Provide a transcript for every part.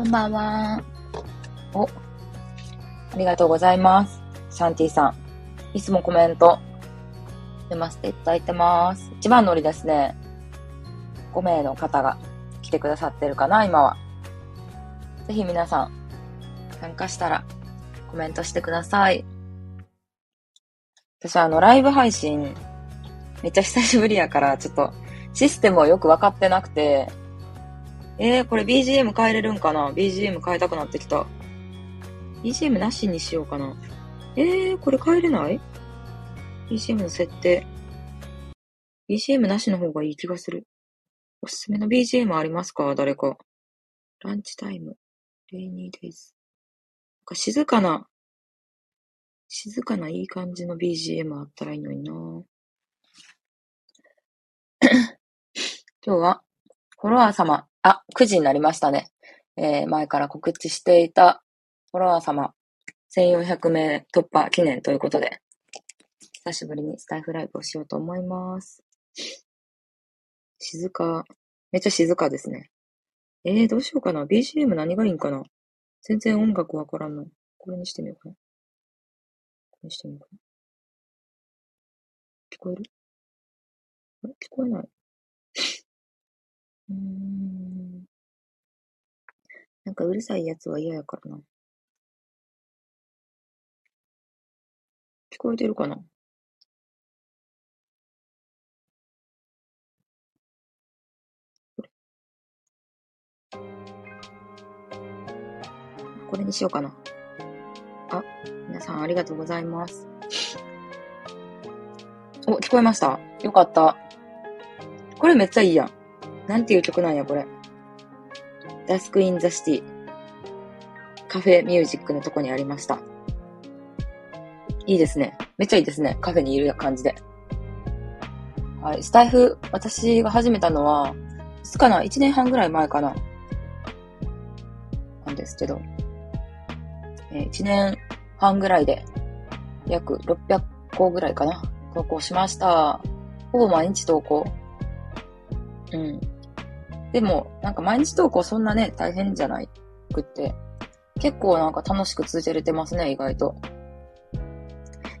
こんばんは。お、ありがとうございます。シャンティさん。いつもコメント読ませていただいてます。一番乗りですね。5名の方が来てくださってるかな、今は。ぜひ皆さん、参加したらコメントしてください。私あの、ライブ配信、めっちゃ久しぶりやから、ちょっと、システムをよくわかってなくて、えー、これ BGM 変えれるんかな ?BGM 変えたくなってきた。BGM なしにしようかな。えー、これ変えれない ?BGM の設定。BGM なしの方がいい気がする。おすすめの BGM ありますか？誰か。ランチタイム。レイニーデイズ。なんか静かな、静かないい感じの BGM あったらいいのにな 今日は、フォロワー様、あ、9時になりましたね。えー、前から告知していたフォロワー様、1400名突破記念ということで、久しぶりにスタイフライブをしようと思います。静か、めっちゃ静かですね。えー、どうしようかな。BGM 何がいいんかな。全然音楽わからんの。これにしてみようかな。これにしてみようかな。聞こえる？あれ？聞こえないうん。なんかうるさいやつは嫌やからな。聞こえてるかな？これにしようかな。あ、皆さんありがとうございます。お、聞こえましたよかった。これめっちゃいいやん。なんていう曲なんや、これ。 Dusk in the City。カフェミュージックのとこにありました。いいですね。めっちゃいいですね。カフェにいる感じで。はい。スタエフ、私が始めたのは、いつかな ?1 年半ぐらい前かななんですけど。えー1年半ぐらいで、約600個ぐらいかな投稿しました。ほぼ毎日投稿。うん。でも、なんか毎日投稿そんなね、大変じゃないくって。結構なんか楽しく続けれてますね、意外と。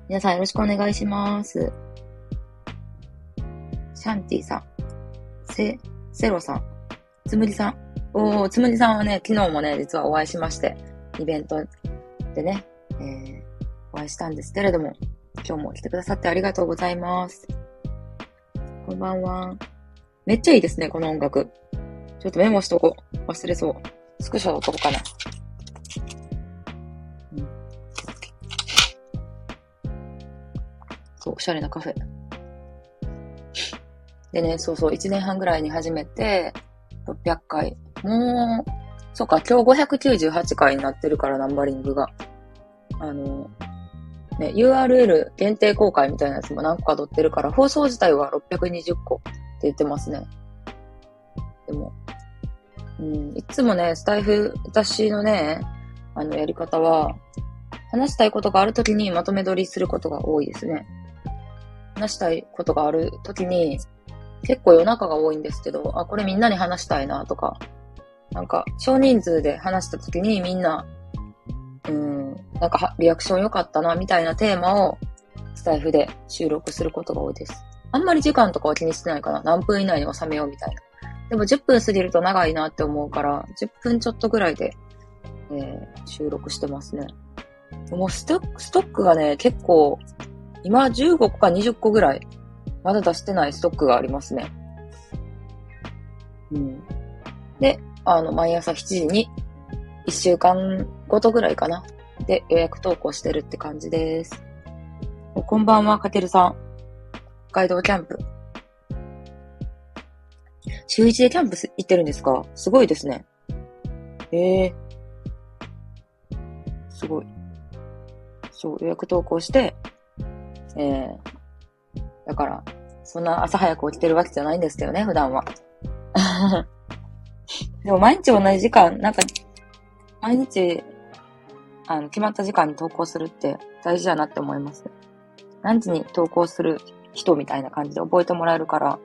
皆さんよろしくお願いします。シャンティさん。セ、セロさん。つむりさん。おー、つむりさんはね、昨日もね、実はお会いしまして、イベントでね、えー、お会いしたんですけれども、今日も来てくださってありがとうございます。こんばんは。めっちゃいいですね、この音楽。ちょっとメモしとこう。忘れそう。スクショ取っとこうかな。そう、おしゃれなカフェ。でね、そうそう、1年半ぐらいに始めて、600回。もう、そうか、今日598回になってるから、ナンバリングが。あの、ね、URL 限定公開みたいなやつも何個か撮ってるから、放送自体は620個って言ってますね。でも、うん、いつもね、スタイフ、私のね、あの、やり方は、話したいことがあるときにまとめ撮りすることが多いですね。話したいことがあるときに、結構夜中が多いんですけど、あ、これみんなに話したいなとか、なんか、少人数で話したときにみんな、うん、なんかリアクション良かったな、みたいなテーマを、スタイフで収録することが多いです。あんまり時間とかは気にしてないかな。何分以内に収めようみたいな。でも10分過ぎると長いなって思うから、10分ちょっとぐらいで、えー収録してますね。もうストック、ストックがね、結構、今15個か20個ぐらい、まだ出してないストックがありますね。うん。で、あの、毎朝7時に、1週間ごとぐらいかな。で、予約投稿してるって感じです。おこんばんは、かけるさん。北海道キャンプ。週1でキャンプ行ってるんですか？すごいですね。ええすごい。そう、予約投稿して、ええだから、そんな朝早く起きてるわけじゃないんですけどね、普段は。でも毎日同じ時間、なんか、毎日、あの、決まった時間に投稿するって大事だなって思います。何時に投稿する人みたいな感じで覚えてもらえるから、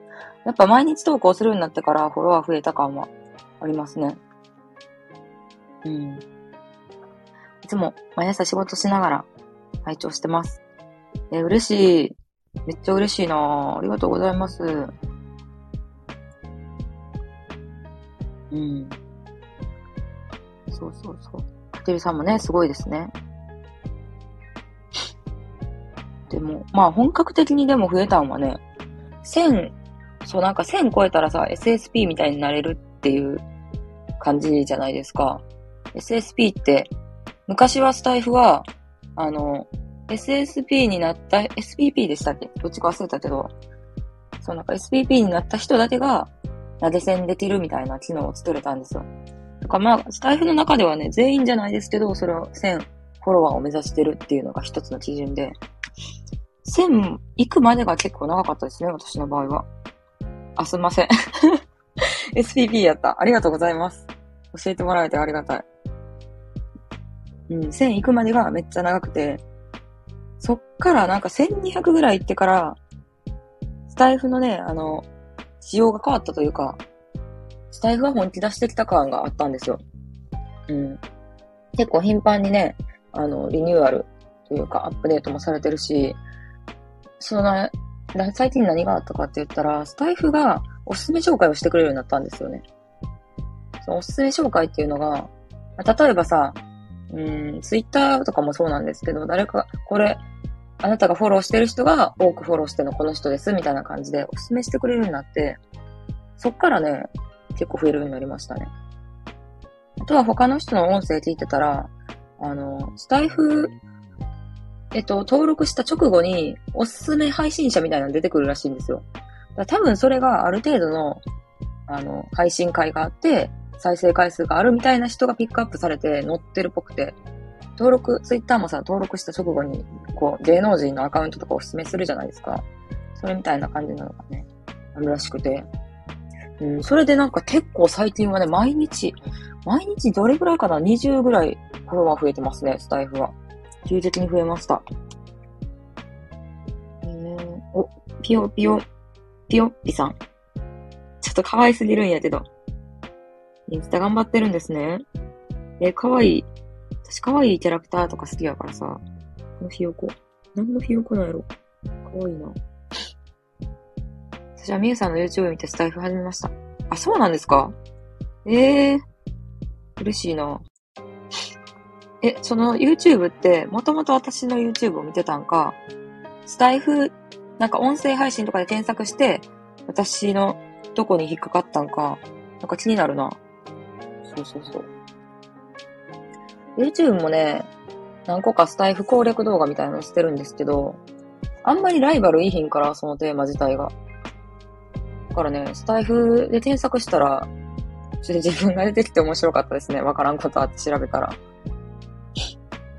やっぱ毎日投稿するようになってからフォロワー増えた感はありますね。うん。いつも毎朝仕事しながら拝聴してます。え、嬉しい。めっちゃ嬉しいなありがとうございます。うん。そうそうそう。かてるさんもね、すごいですね。でも、まあ本格的にでも増えたんはね、1000、そうなんか1000超えたらさ、SSP みたいになれるっていう感じじゃないですか。SSP って、昔はスタイフは、あの、SSP になった、SPP でしたっけ？どっちか忘れたけど、そうなんか SPP になった人だけが、投げ銭できるみたいな機能を作れたんですよ。だかまあ、スタイフの中ではね、全員じゃないですけど、それを1000フォロワーを目指してるっていうのが一つの基準で、1000行くまでが結構長かったですね、私の場合は。あ、すいません。SPP やった。ありがとうございます。教えてもらえてありがたい。うん、1000行くまでがめっちゃ長くて、そっからなんか1200ぐらい行ってから、スタイフのね、あの、仕様が変わったというか、スタイフは本気出してきた感があったんですよ。うん。結構頻繁にね、あの、リニューアルというかアップデートもされてるし、その、最近何が？あったかって言ったら、スタイフがおすすめ紹介をしてくれるようになったんですよね。そのおすすめ紹介っていうのが、例えばさ、うん、ツイッターとかもそうなんですけど、誰か、これ、あなたがフォローしてる人が多くフォローしてるのこの人です、みたいな感じでおすすめしてくれるようになって、そっからね、結構増えるようになりましたね。あとは他の人の音声聞いてたら、あの、スタイフ、えっと、登録した直後におすすめ配信者みたいなの出てくるらしいんですよ。だ多分それがある程度の、あの、配信会があって、再生回数があるみたいな人がピックアップされて載ってるっぽくて、登録、ツイッターもさ、登録した直後に、こう、芸能人のアカウントとかおすすめするじゃないですか。それみたいな感じなのがね、あるらしくて。うん、それでなんか結構最近はね、毎日、毎日どれぐらいかな ?20 ぐらいフォロワー増えてますね、スタイフは。急激に増えました。えー、お、ピヨピヨ、ピヨッピさん。ちょっと可愛すぎるんやけど。インスタ頑張ってるんですね。え、可愛い。私可愛いキャラクターとか好きやからさ。このひよこ。何のひよこなんやろ可愛いな。私はみゆさんの YouTube 見てスタイフ始めました。あ、そうなんですかええー、嬉しいな。え、その YouTube って、もともと私の YouTube を見てたんか、スタイフ、なんか音声配信とかで検索して、私のどこに引っかかったんか、なんか気になるな。そうそうそう。YouTube もね、何個かスタイフ攻略動画みたいなのしてるんですけど、あんまりライバルいいひんから、そのテーマ自体が。だからね、スタイフで検索したら、ちょっと自分が出てきて面白かったですね。わからんことあって調べたら。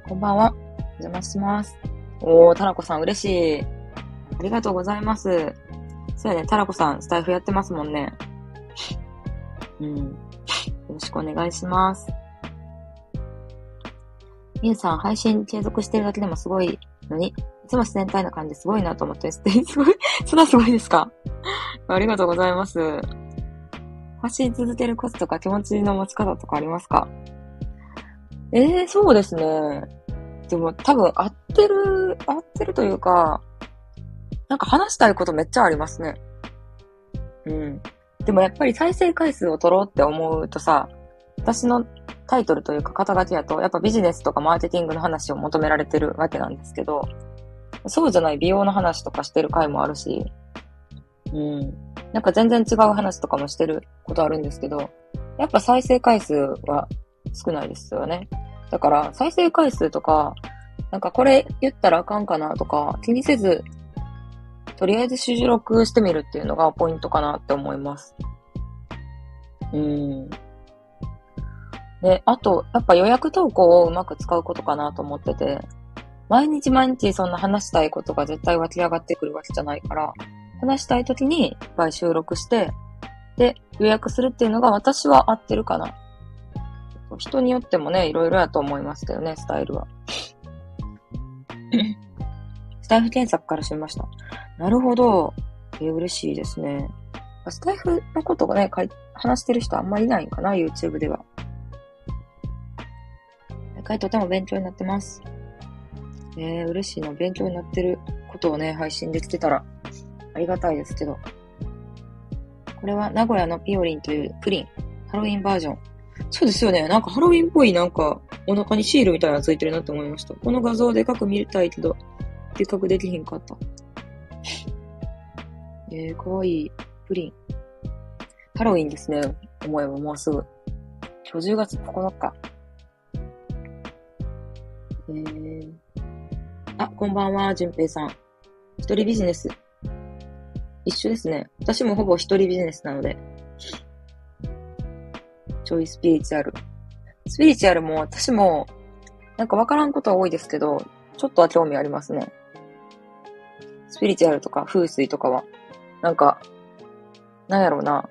こんばんは。お邪魔します。おー、タラコさん嬉しい。ありがとうございます。そうやね、タラコさん、スタイフやってますもんね。うん。よろしくお願いします。みゆさん、配信継続してるだけでもすごいのに、いつも自然体な感じすごいなと思って、すごい、そんなすごいですか？ありがとうございます。発信続けるコツとか気持ちの持ち方とかありますか？ええー、そうですね。でも多分合ってる、合ってるというか、なんか話したいことめっちゃありますね。うん。でもやっぱり再生回数を取ろうって思うとさ、私のタイトルというか肩書きだと、やっぱビジネスとかマーケティングの話を求められてるわけなんですけど、そうじゃない美容の話とかしてる回もあるし、うん。なんか全然違う話とかもしてることあるんですけど、やっぱ再生回数は少ないですよね。だから、再生回数とか、なんかこれ言ったらあかんかなとか、気にせず、とりあえず収録してみるっていうのがポイントかなって思います。うん。で、あと、やっぱ予約投稿をうまく使うことかなと思ってて、毎日毎日そんな話したいことが絶対湧き上がってくるわけじゃないから、話したい時にいっぱい収録して、で、予約するっていうのが私は合ってるかな人によってもね、いろいろやと思いますけどね、スタイルは。スタイフ検索からしました。なるほど。えー、嬉しいですね。スタイフのことがね、話してる人あんまりいないんかな、YouTube では。回とても勉強になってます。えー、嬉しいな。勉強になってることをね、配信できてたら、ありがたいですけど。これは名古屋のピオリンというプリン。ハロウィンバージョン。そうですよね。なんかハロウィンっぽいなんかお腹にシールみたいなのついてるなって思いました。この画像でかく見たいけど、でかくできひんかった。えー、かわいい。プリン。ハロウィンですね。思えばもうすぐ。今日10月9日。えー、あ、こんばんは、じゅんぺいさん。一人ビジネス。一緒ですね。私もほぼ一人ビジネスなので。ちょいスピリチュアル。スピリチュアルも私も、なんかわからんことは多いですけど、ちょっとは興味ありますね。スピリチュアルとか風水とかは。なんか、なんやろうな。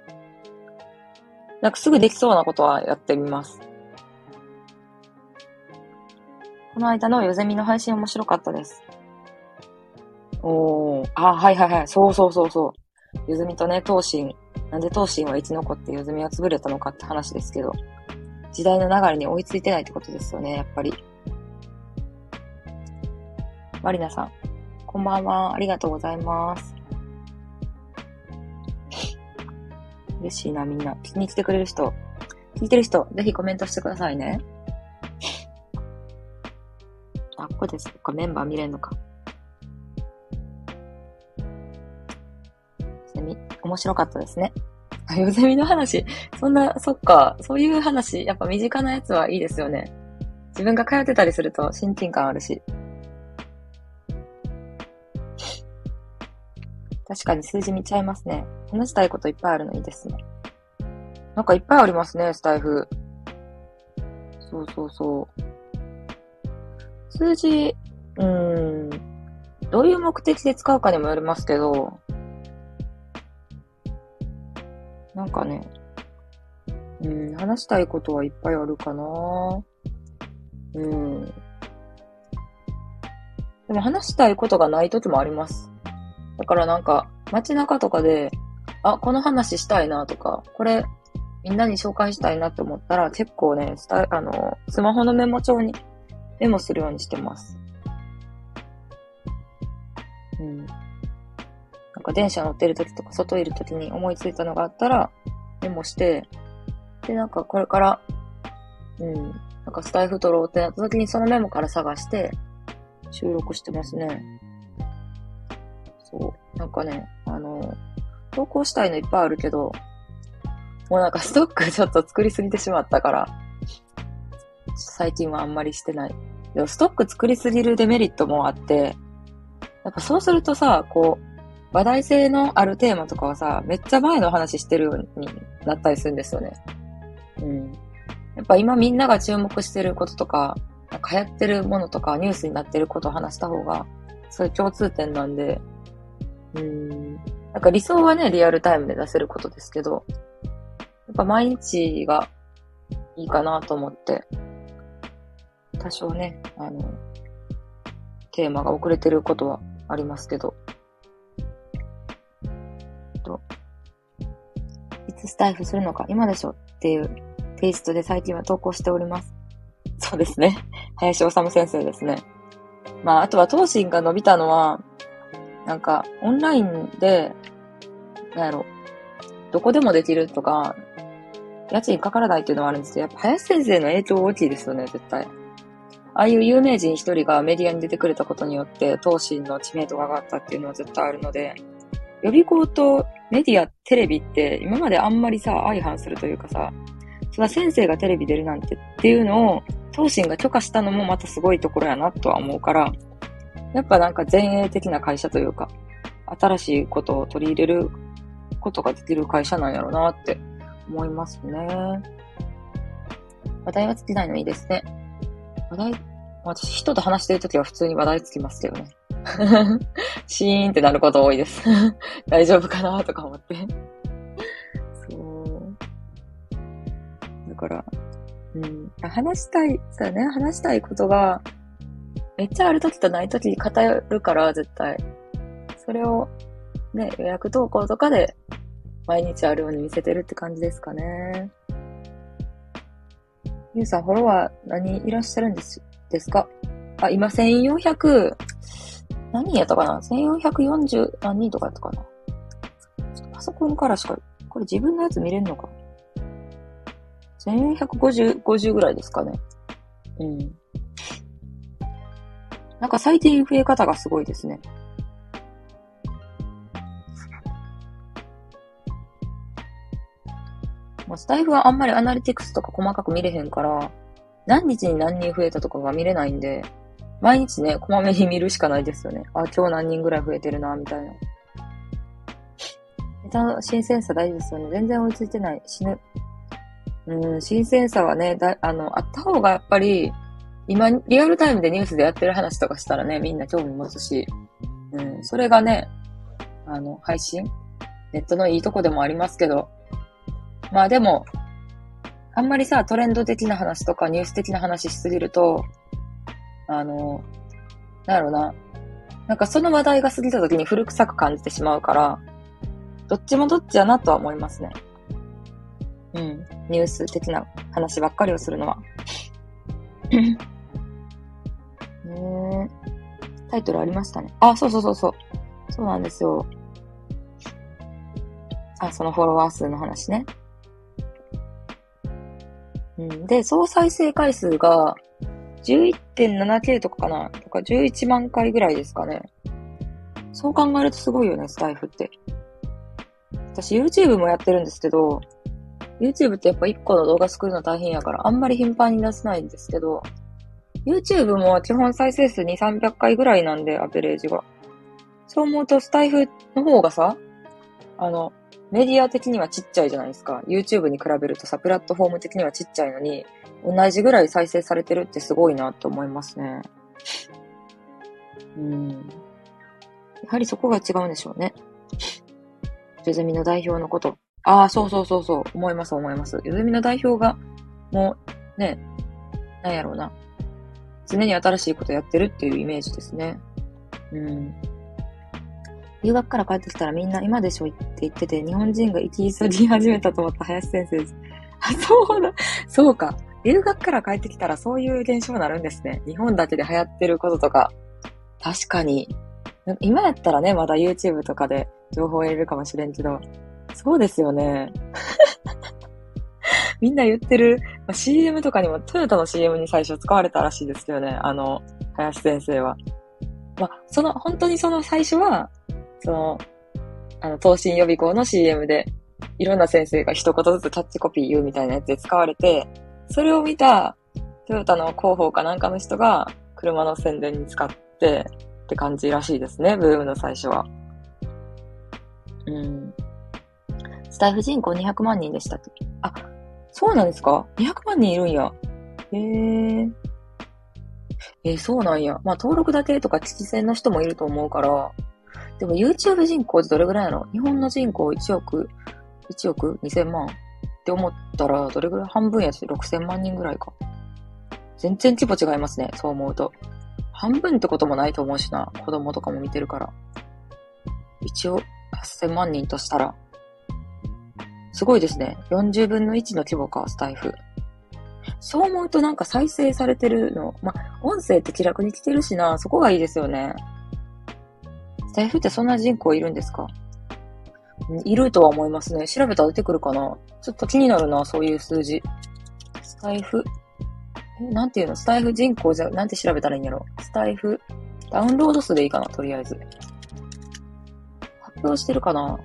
なんかすぐできそうなことはやってみます。この間のヨゼミの配信面白かったです。おー、あ、はいはいはい。そうそうそうそう。ヨゼミとね、東進。なんで東進は生き残ってヨゼミは潰れたのかって話ですけど、時代の流れに追いついてないってことですよね、やっぱり。マリナさん、こんばんは。ありがとうございます。嬉しいな、みんな。聞きに来てくれる人。聞いてる人、ぜひコメントしてくださいね。あ、ここです。か、メンバー見れんのか。面白かったですね。あ、ヨゼミの話。そんな、そっか、そういう話、やっぱ身近なやつはいいですよね。自分が通ってたりすると親近感あるし。確かに数字見ちゃいますね。話したいこといっぱいあるのいいですね。なんかいっぱいありますね、スタイフ。そうそうそう。数字、うーん、どういう目的で使うかにもよりますけど、なんかね、うん、話したいことはいっぱいあるかなうん。でも話したいことがない時もあります。だからなんか、街中とかで、あ、この話したいなとか、これ、みんなに紹介したいなって思ったら、結構ね、スタあの、スマホのメモ帳にメモするようにしてます。うん。か電車乗ってる時とか、外いる時に思いついたのがあったら、メモして、で、なんかこれから、うん、なんかスタイフ撮ろうってなった時にそのメモから探して、収録してますね。そう。なんかね、あの、投稿したいのいっぱいあるけど、もうなんかストックちょっと作りすぎてしまったから、最近はあんまりしてない。でもストック作りすぎるデメリットもあって、やっぱそうするとさ、こう、話題性のあるテーマとかはさ、めっちゃ前の話してるようになったりするんですよね。うん。やっぱ今みんなが注目してることとか、なんか流行ってるものとかニュースになってることを話した方が、そういう共通点なんで、うん。なんか理想はね、リアルタイムで出せることですけど、やっぱ毎日がいいかなと思って、多少ね、あの、テーマが遅れてることはありますけど、スタイフするのか今でしょっていうテイストで最近は投稿しております。そうですね。林修先生ですね。まあ、あとは、当心が伸びたのは、なんか、オンラインで、なんやろ、どこでもできるとか、家賃かからないっていうのはあるんですけど、やっぱ林先生の影響大きいですよね、絶対。ああいう有名人一人がメディアに出てくれたことによって、東進の知名度が上がったっていうのは絶対あるので、予備校とメディア、テレビって今まであんまりさ、相反するというかさ、その先生がテレビ出るなんてっていうのを、東進が許可したのもまたすごいところやなとは思うから、やっぱなんか前衛的な会社というか、新しいことを取り入れることができる会社なんやろうなって思いますね。話題は尽きないのいいですね。話題、私人と話してるときは普通に話題つきますけどね。シーンってなること多いです 大丈夫かなとか思ってそう。だから、うん。話したい、そうね、話したいことが、めっちゃあるときとないときに偏るから、絶対。それを、ね、予約投稿とかで、毎日あるように見せてるって感じですかね。ゆうさん、フォロワー何いらっしゃるんですですか？あ、今1400、何人やったかな ?1440 何人とかやったかな？パソコンからしか、これ自分のやつ見れんのか ?1450、50ぐらいですかね。うん。なんか最近増え方がすごいですね。まあ、スタイフはあんまりアナリティクスとか細かく見れへんから、何日に何人増えたとかが見れないんで、毎日ね、こまめに見るしかないですよね。あ、今日何人ぐらい増えてるな、みたいな。ネタの新鮮さ大事ですよね。全然追いついてない。死ぬ。うん、新鮮さはね、だ、あの、あった方がやっぱり、今、リアルタイムでニュースでやってる話とかしたらね、みんな興味持つし、うん、それがね、あの、配信？ネットのいいとこでもありますけど、まあでも、あんまりさ、トレンド的な話とかニュース的な話しすぎると、あの、なんやろな。なんかその話題が過ぎた時に古臭く感じてしまうから、どっちもどっちやなとは思いますね。うん。ニュース的な話ばっかりをするのは。ねタイトルありましたね。あ、そうそうそうそう。そうなんですよ。あ、そのフォロワー数の話ね。うん、で、総再生回数が 11.7K とかかな？とか11万回ぐらいですかね。そう考えるとすごいよね、スタイフって。私 YouTube もやってるんですけど、YouTube ってやっぱ1個の動画作るの大変やから、あんまり頻繁に出せないんですけど、YouTube も基本再生数2、300回ぐらいなんで、アベレージが。そう思うと、スタイフの方がさ、あの、メディア的にはちっちゃいじゃないですか。YouTube に比べるとさ、プラットフォーム的にはちっちゃいのに、同じぐらい再生されてるってすごいなと思いますね。うん。やはりそこが違うんでしょうね。ゆずみの代表のこと。ああ、そうそうそうそう。思います思います。ゆずみの代表が、もう、ね、なんやろうな。常に新しいことやってるっていうイメージですね。うん。留学から帰ってきたらみんな今でしょって言ってて、日本人が生き急ぎ始めたと思った林先生です。あ、そうだ。そうか。留学から帰ってきたらそういう現象になるんですね。日本だけで流行ってることとか。確かに。今やったらね、まだ YouTube とかで情報を得れるかもしれんけど、そうですよね。みんな言ってる、まあ、CM とかにも、トヨタの CM に最初使われたらしいですよね。あの、林先生は。まあ、その、本当にその最初は、その、あの、東進予備校の CM で、いろんな先生が一言ずつキャッチコピー言うみたいなやつで使われて、それを見たトヨタの広報かなんかの人が車の宣伝に使ってって感じらしいですね、ブームの最初は。うん。スタイフ人口200万人でしたっけ？あ、そうなんですか ?200 万人いるんや。へえ。えー、そうなんや。まあ、登録だけとか知戦の人もいると思うから、でも YouTube 人口ってどれぐらいなの？日本の人口1億、1億2000万って思ったら、どれぐらい？半分やし、6000万人ぐらいか。全然規模違いますね、そう思うと。半分ってこともないと思うしな、子供とかも見てるから。一応、8000万人としたら、すごいですね。40分の1の規模か、スタイフ。そう思うとなんか再生されてるの。ま音声って気楽に来てるしな、そこがいいですよね。スタイフってそんな人口いるんですか？いるとは思いますね。調べたら出てくるかなちょっと気になるな、そういう数字。スタイフ。え、なんていうの？スタイフ人口じゃ、なんて調べたらいいんやろ？スタイフ。ダウンロード数でいいかな、とりあえず。発表してるかな？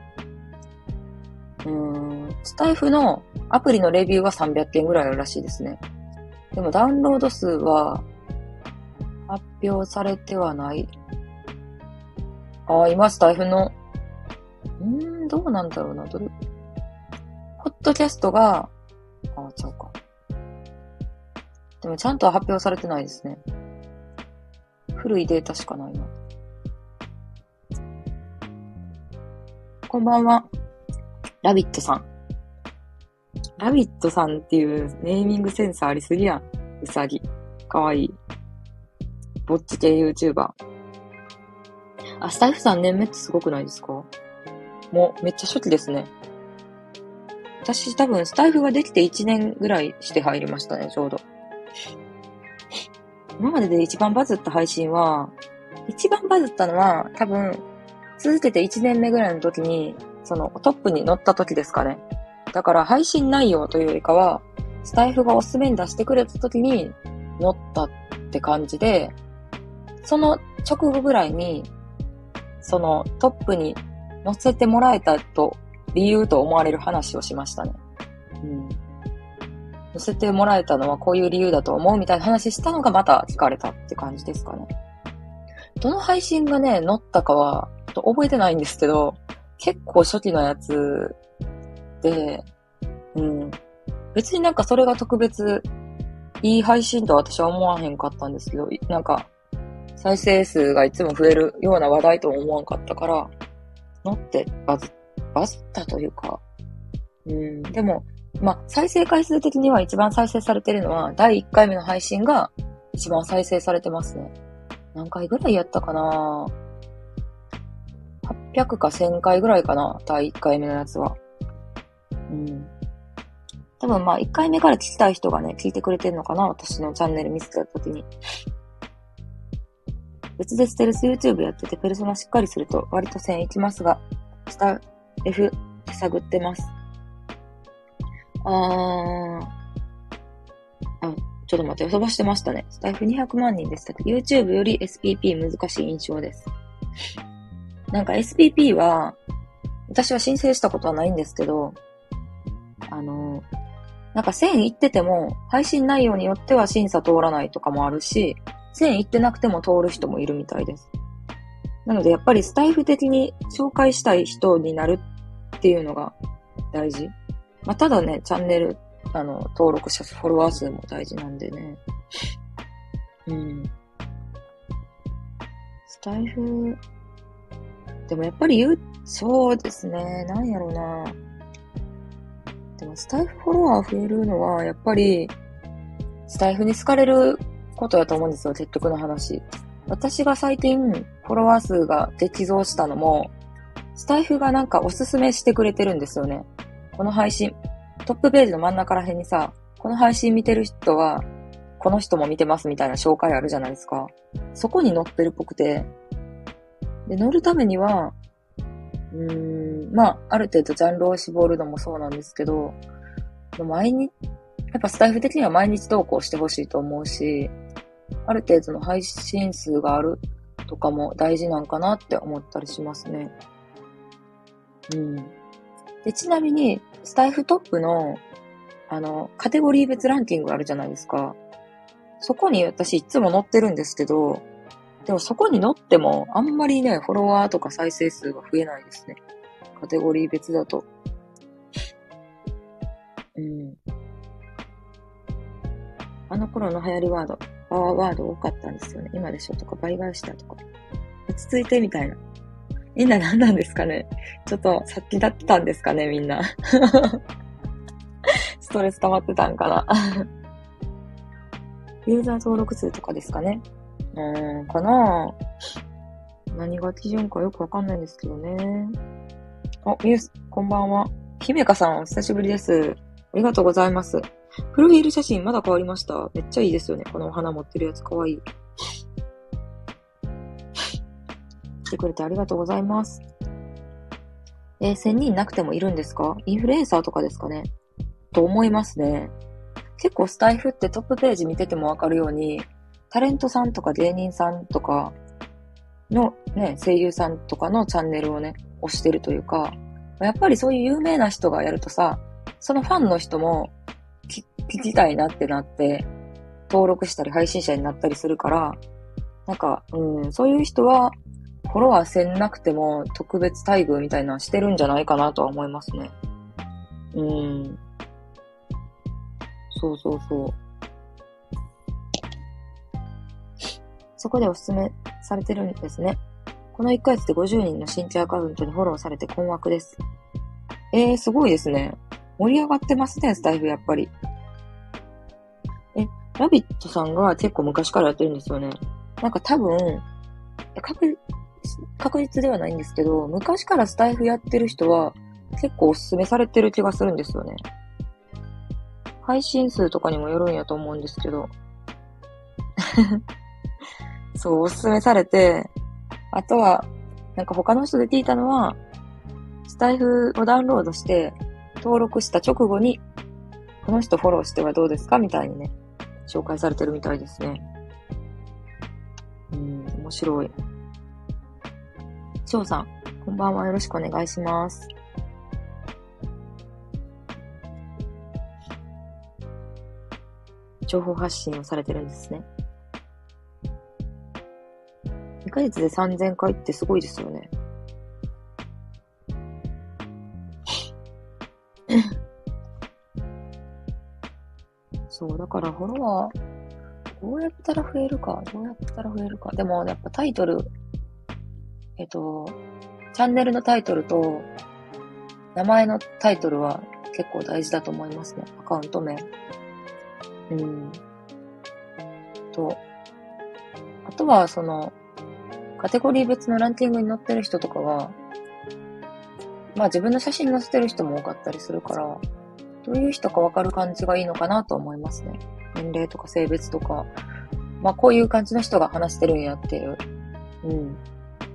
うーん。スタイフのアプリのレビューは300件ぐらいあるらしいですね。でもダウンロード数は発表されてはない。ああ、今スタイフの、んーん、どうなんだろうな、どれ、ポッドキャストが、あ、ちゃうか。でもちゃんと発表されてないですね。古いデータしかないな。こんばんは。ラビットさん。ラビットさんっていうネーミングセンスありすぎやん。うさぎ。かわいい。ぼっち系 YouTuber。あ、スタイフさん年目ってすごくないですか？もうめっちゃ初期ですね。私多分スタイフができて1年ぐらいして入りましたね、ちょうど。今までで一番バズった配信は、一番バズったのは多分、続けて1年目ぐらいの時に、そのトップに乗った時ですかね。だから配信内容というよりかは、スタイフがおすすめに出してくれた時に乗ったって感じで、その直後ぐらいに、そのトップに乗せてもらえたと理由と思われる話をしましたね。うん。乗せてもらえたのはこういう理由だと思うみたいな話したのがまた聞かれたって感じですかね。どの配信がね、乗ったかは、ちょっと覚えてないんですけど、結構初期のやつで、うん。別になんかそれが特別いい配信とは私は思わへんかったんですけど、なんか、再生数がいつも増えるような話題とも思わんかったから、乗ってバズ、バズったというか、うん、でも、まあ、再生回数的には一番再生されてるのは、第1回目の配信が一番再生されてますね。何回ぐらいやったかな？800か1000回ぐらいかな？第1回目のやつは。うん。多分まあ1回目から聞きたい人がね、聞いてくれてるのかな？私のチャンネル見せた時に。別でステルス YouTube やってて、ペルソナしっかりすると割と線いきますが、下 F 探ってます。あー。あ、ちょっと待って、飛ばしてましたね。スタイフ200万人でしたけど、YouTube より SPP 難しい印象です。なんか SPP は、私は申請したことはないんですけど、あの、なんか1000いってても、配信内容によっては審査通らないとかもあるし、1000いってなくても通る人もいるみたいです。なのでやっぱりスタイフ的に紹介したい人になるっていうのが大事。まあ、ただね、チャンネル、あの、登録者数、フォロワー数も大事なんでね。うん。スタイフ、でもやっぱり言う、そうですね、なんやろうな。でもスタイフフォロワー増えるのは、やっぱり、スタイフに好かれることやと思うんですよ、結局の話。私が最近、フォロワー数が激増したのも、スタイフがなんかおすすめしてくれてるんですよね。この配信、トップページの真ん中ら辺にさ、この配信見てる人は、この人も見てますみたいな紹介あるじゃないですか。そこに載ってるっぽくて。で、載るためには、うーん、まあ、ある程度ジャンルを絞るのもそうなんですけど、毎日、やっぱスタイフ的には毎日投稿してほしいと思うし、ある程度の配信数があるとかも大事なんかなって思ったりしますね。うん。で、ちなみに、スタイフトップの、あの、カテゴリー別ランキングあるじゃないですか。そこに私いつも載ってるんですけど、でもそこに載っても、あんまりね、フォロワーとか再生数が増えないですね。カテゴリー別だと。あの頃の流行りワード、パワーワード多かったんですよね。今でしょとか、倍返したとか。落ち着いてみたいな。みんな何なんですかねちょっと先立ってたんですかねみんな。ストレス溜まってたんかなユーザー登録数とかですかねうーん、かな何が基準かよくわかんないんですけどね。あ、ミュース、こんばんは。姫香さん、お久しぶりです。ありがとうございます。プロフィール写真まだ変わりました。めっちゃいいですよね。このお花持ってるやつかわいい。来てくれてありがとうございます。えー、1000人なくてもいるんですか？インフルエンサーとかですかね？と思いますね。結構スタイフってトップページ見ててもわかるように、タレントさんとか芸人さんとかのね、声優さんとかのチャンネルをね、押してるというか、やっぱりそういう有名な人がやるとさ、そのファンの人も聞きたいなってなって、登録したり配信者になったりするから、なんか、うん、そういう人は、フォロワーせんなくても特別待遇みたいなのしてるんじゃないかなとは思いますね。うん。そうそうそう。そこでおすすめされてるんですね。この1ヶ月で50人の新規アカウントにフォローされて困惑です。えー、すごいですね。盛り上がってますね、スタイフやっぱり。ラビットさんが結構昔からやってるんですよね。なんか多分、確確実ではないんですけど、昔からスタイフやってる人は、結構おすすめされてる気がするんですよね。配信数とかにもよるんやと思うんですけど。そう、おすすめされて、あとは、なんか他の人で聞いたのは、スタイフをダウンロードして、登録した直後に、この人フォローしてはどうですかみたいにね、紹介されてるみたいですね。うん、面白い。翔さん、こんばんはよろしくお願いします。情報発信をされてるんですね。2ヶ月で3000回ってすごいですよね。そう、だからフォロワー、どうやったら増えるか、どうやったら増えるか。でも、やっぱタイトル、えっと、チャンネルのタイトルと、名前のタイトルは結構大事だと思いますね。アカウント名。うん。と、あとは、その、カテゴリー別のランキングに載ってる人とかが、まあ自分の写真載せてる人も多かったりするから、どういう人かわかる感じがいいのかなと思いますね。年齢とか性別とか、まあこういう感じの人が話してるんやっていう。うん。だ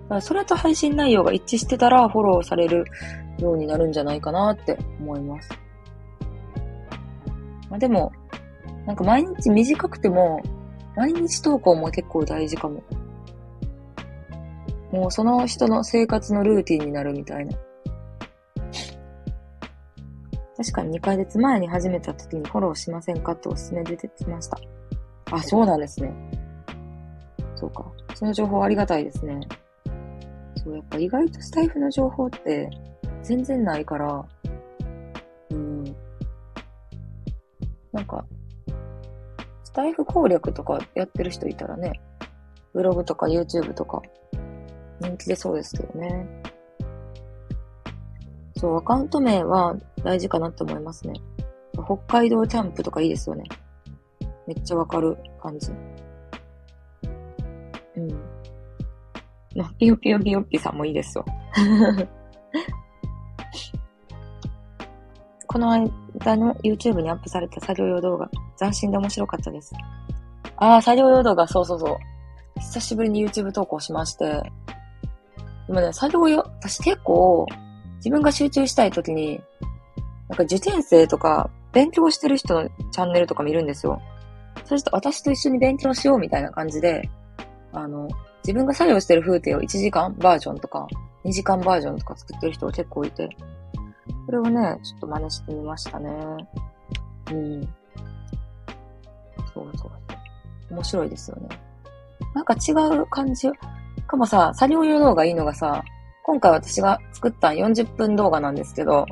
からそれと配信内容が一致してたらフォローされるようになるんじゃないかなって思います。まあでも、なんか毎日短くても、毎日投稿も結構大事かも。もうその人の生活のルーティンになるみたいな。確かに2ヶ月前に始めた時にフォローしませんかっておすすめ出てきました。あ、そうなんですね。そうか。その情報ありがたいですね。そう、やっぱ意外とスタイフの情報って全然ないから、うん。なんか、スタイフ攻略とかやってる人いたらね、ブログとか YouTube とか人気出そうですけどね。そう、アカウント名は大事かなって思いますね。北海道キャンプとかいいですよね。めっちゃわかる感じ。うん。まあピヨピヨピヨピさんもいいですよ。この間の YouTube にアップされた作業用動画、斬新で面白かったです。ああ、作業用動画、そうそうそう。久しぶりに YouTube 投稿しまして、今ね、作業用、私結構、自分が集中したい時に、なんか受験生とか、勉強してる人のチャンネルとか見るんですよ。そうすると私と一緒に勉強しようみたいな感じで、あの、自分が作業してる風景を1時間バージョンとか、2時間バージョンとか作ってる人が結構いて、それをね、ちょっと真似してみましたね。うん。そうそう。面白いですよね。なんか違う感じ。かもさ、作業用動画いいのがさ、今回私が作った40分動画なんですけど、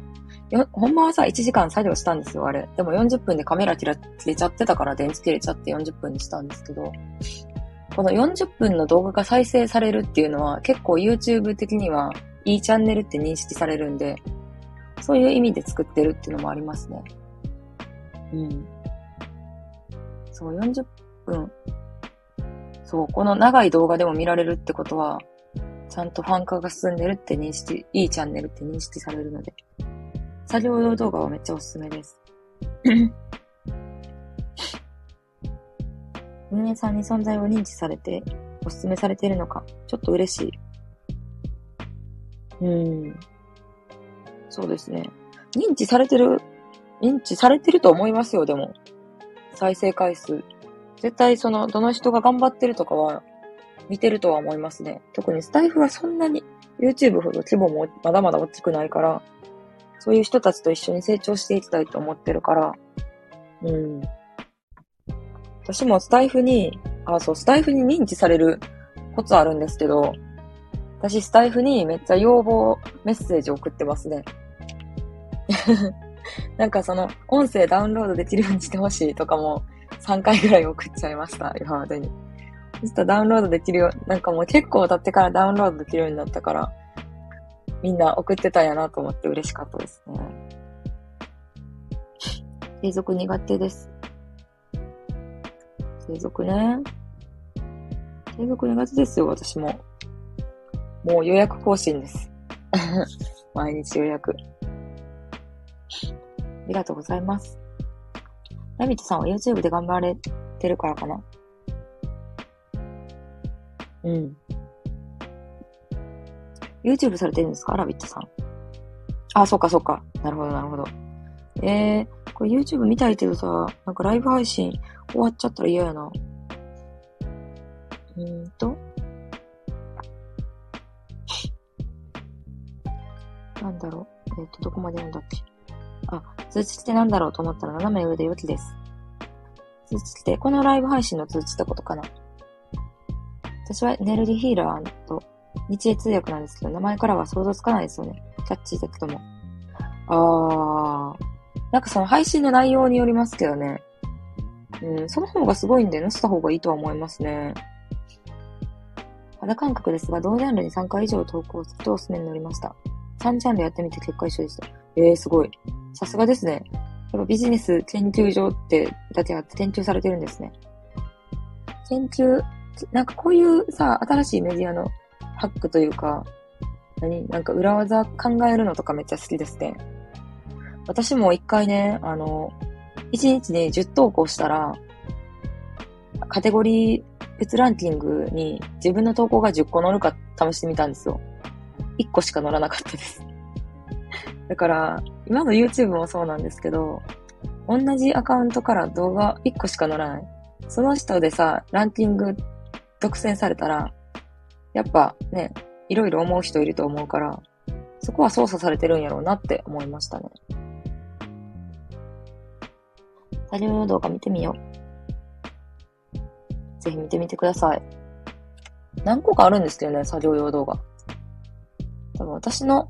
よほんまはさ、1時間作業したんですよ、あれ。でも40分でカメラ切れちゃってたから電池切れちゃって40分にしたんですけど、この40分の動画が再生されるっていうのは結構 YouTube 的にはいいチャンネルって認識されるんで、そういう意味で作ってるっていうのもありますね。うん。そう、40分そう、この長い動画でも見られるってことは、ちゃんとファン化が進んでるって認識、いいチャンネルって認識されるので、作業用動画はめっちゃおすすめです。運営さんに存在を認知されて、おすすめされているのか、ちょっと嬉しい。うん。そうですね。認知されてる、認知されてると思いますよ、でも。再生回数。絶対その、どの人が頑張ってるとかは、見てるとは思いますね。特にスタイフはそんなに YouTube ほど規模もまだまだ大きくないから、そういう人たちと一緒に成長していきたいと思ってるから、うん。私もスタイフに、あ、そう、スタイフに認知されるコツあるんですけど、私スタイフにめっちゃ要望メッセージ送ってますね。なんかその、音声ダウンロードできるようにしてほしいとかも、3回ぐらい送っちゃいました、今までに。そしたらダウンロードできるよ、なんかもう結構経ってからダウンロードできるようになったから、みんな送ってたんやなと思って嬉しかったですね。継続苦手です。継続ね。継続苦手ですよ、私も。もう予約更新です。毎日予約。ありがとうございます。ラビットさんは YouTube で頑張れてるからかなうん。YouTube されてるんですか？ラビットさん。あ、そっかそっか。なるほど、なるほど。えー、これ YouTube 見たいけどさ、なんかライブ配信終わっちゃったら嫌やな。うーんと。なんだろう。えっ、ー、と、どこまで読んだっけ？あ、通知ってなんだろうと思ったら斜め上で良きです。通知って、このライブ配信の通知ってことかな私はエネルディヒーラーと日英通訳なんですけど、名前からは想像つかないですよね。キャッチーだけども。あー。なんかその配信の内容によりますけどね。うん、その方がすごいんで載せた方がいいとは思いますね。肌感覚ですが、同ジャンルに3回以上投稿するとおすすめになりました。3ジャンルやってみて結果一緒でした。えー、すごい。さすがですね。やっぱビジネス研究所ってだけあって研究されてるんですね。研究、なんかこういうさ、新しいメディアのハックというか、何？なんか裏技考えるのとかめっちゃ好きですね。私も一回ね、あの、一日に10投稿したら、カテゴリー別ランキングに自分の投稿が10個載るか試してみたんですよ。1個しか載らなかったです。だから、今の YouTube もそうなんですけど、同じアカウントから動画1個しか載らない。その人でさ、ランキング独占されたら、やっぱね、いろいろ思う人いると思うから、そこは操作されてるんやろうなって思いましたね。作業用動画見てみよう。ぜひ見てみてください。何個かあるんですけどね、作業用動画。多分私の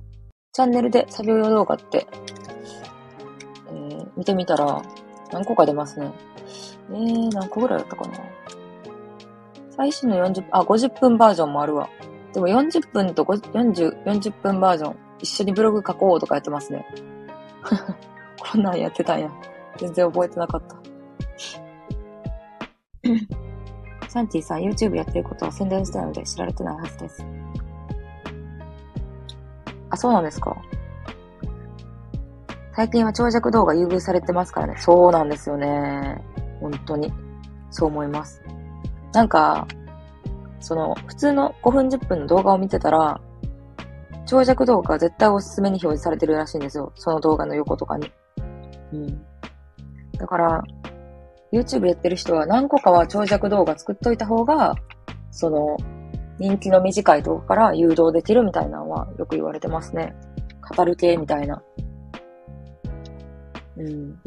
チャンネルで作業用動画って、えー、見てみたら何個か出ますね。えー、何個ぐらいだったかな。最新の40、あ、50分バージョンもあるわ。でも40分と40、40分バージョン、一緒にブログ書こうとかやってますね。こんなんやってたんや。全然覚えてなかった。サンティさん、YouTube やってることは宣伝したので知られてないはずです。あ、そうなんですか。最近は長尺動画優遇されてますからね。そうなんですよね。本当に。そう思います。なんか、その、普通の5分10分の動画を見てたら、長尺動画絶対おすすめに表示されてるらしいんですよ。その動画の横とかに。うん。だから、YouTube やってる人は何個かは長尺動画作っといた方が、その、人気の短い動画から誘導できるみたいなのはよく言われてますね。語る系みたいな。うん。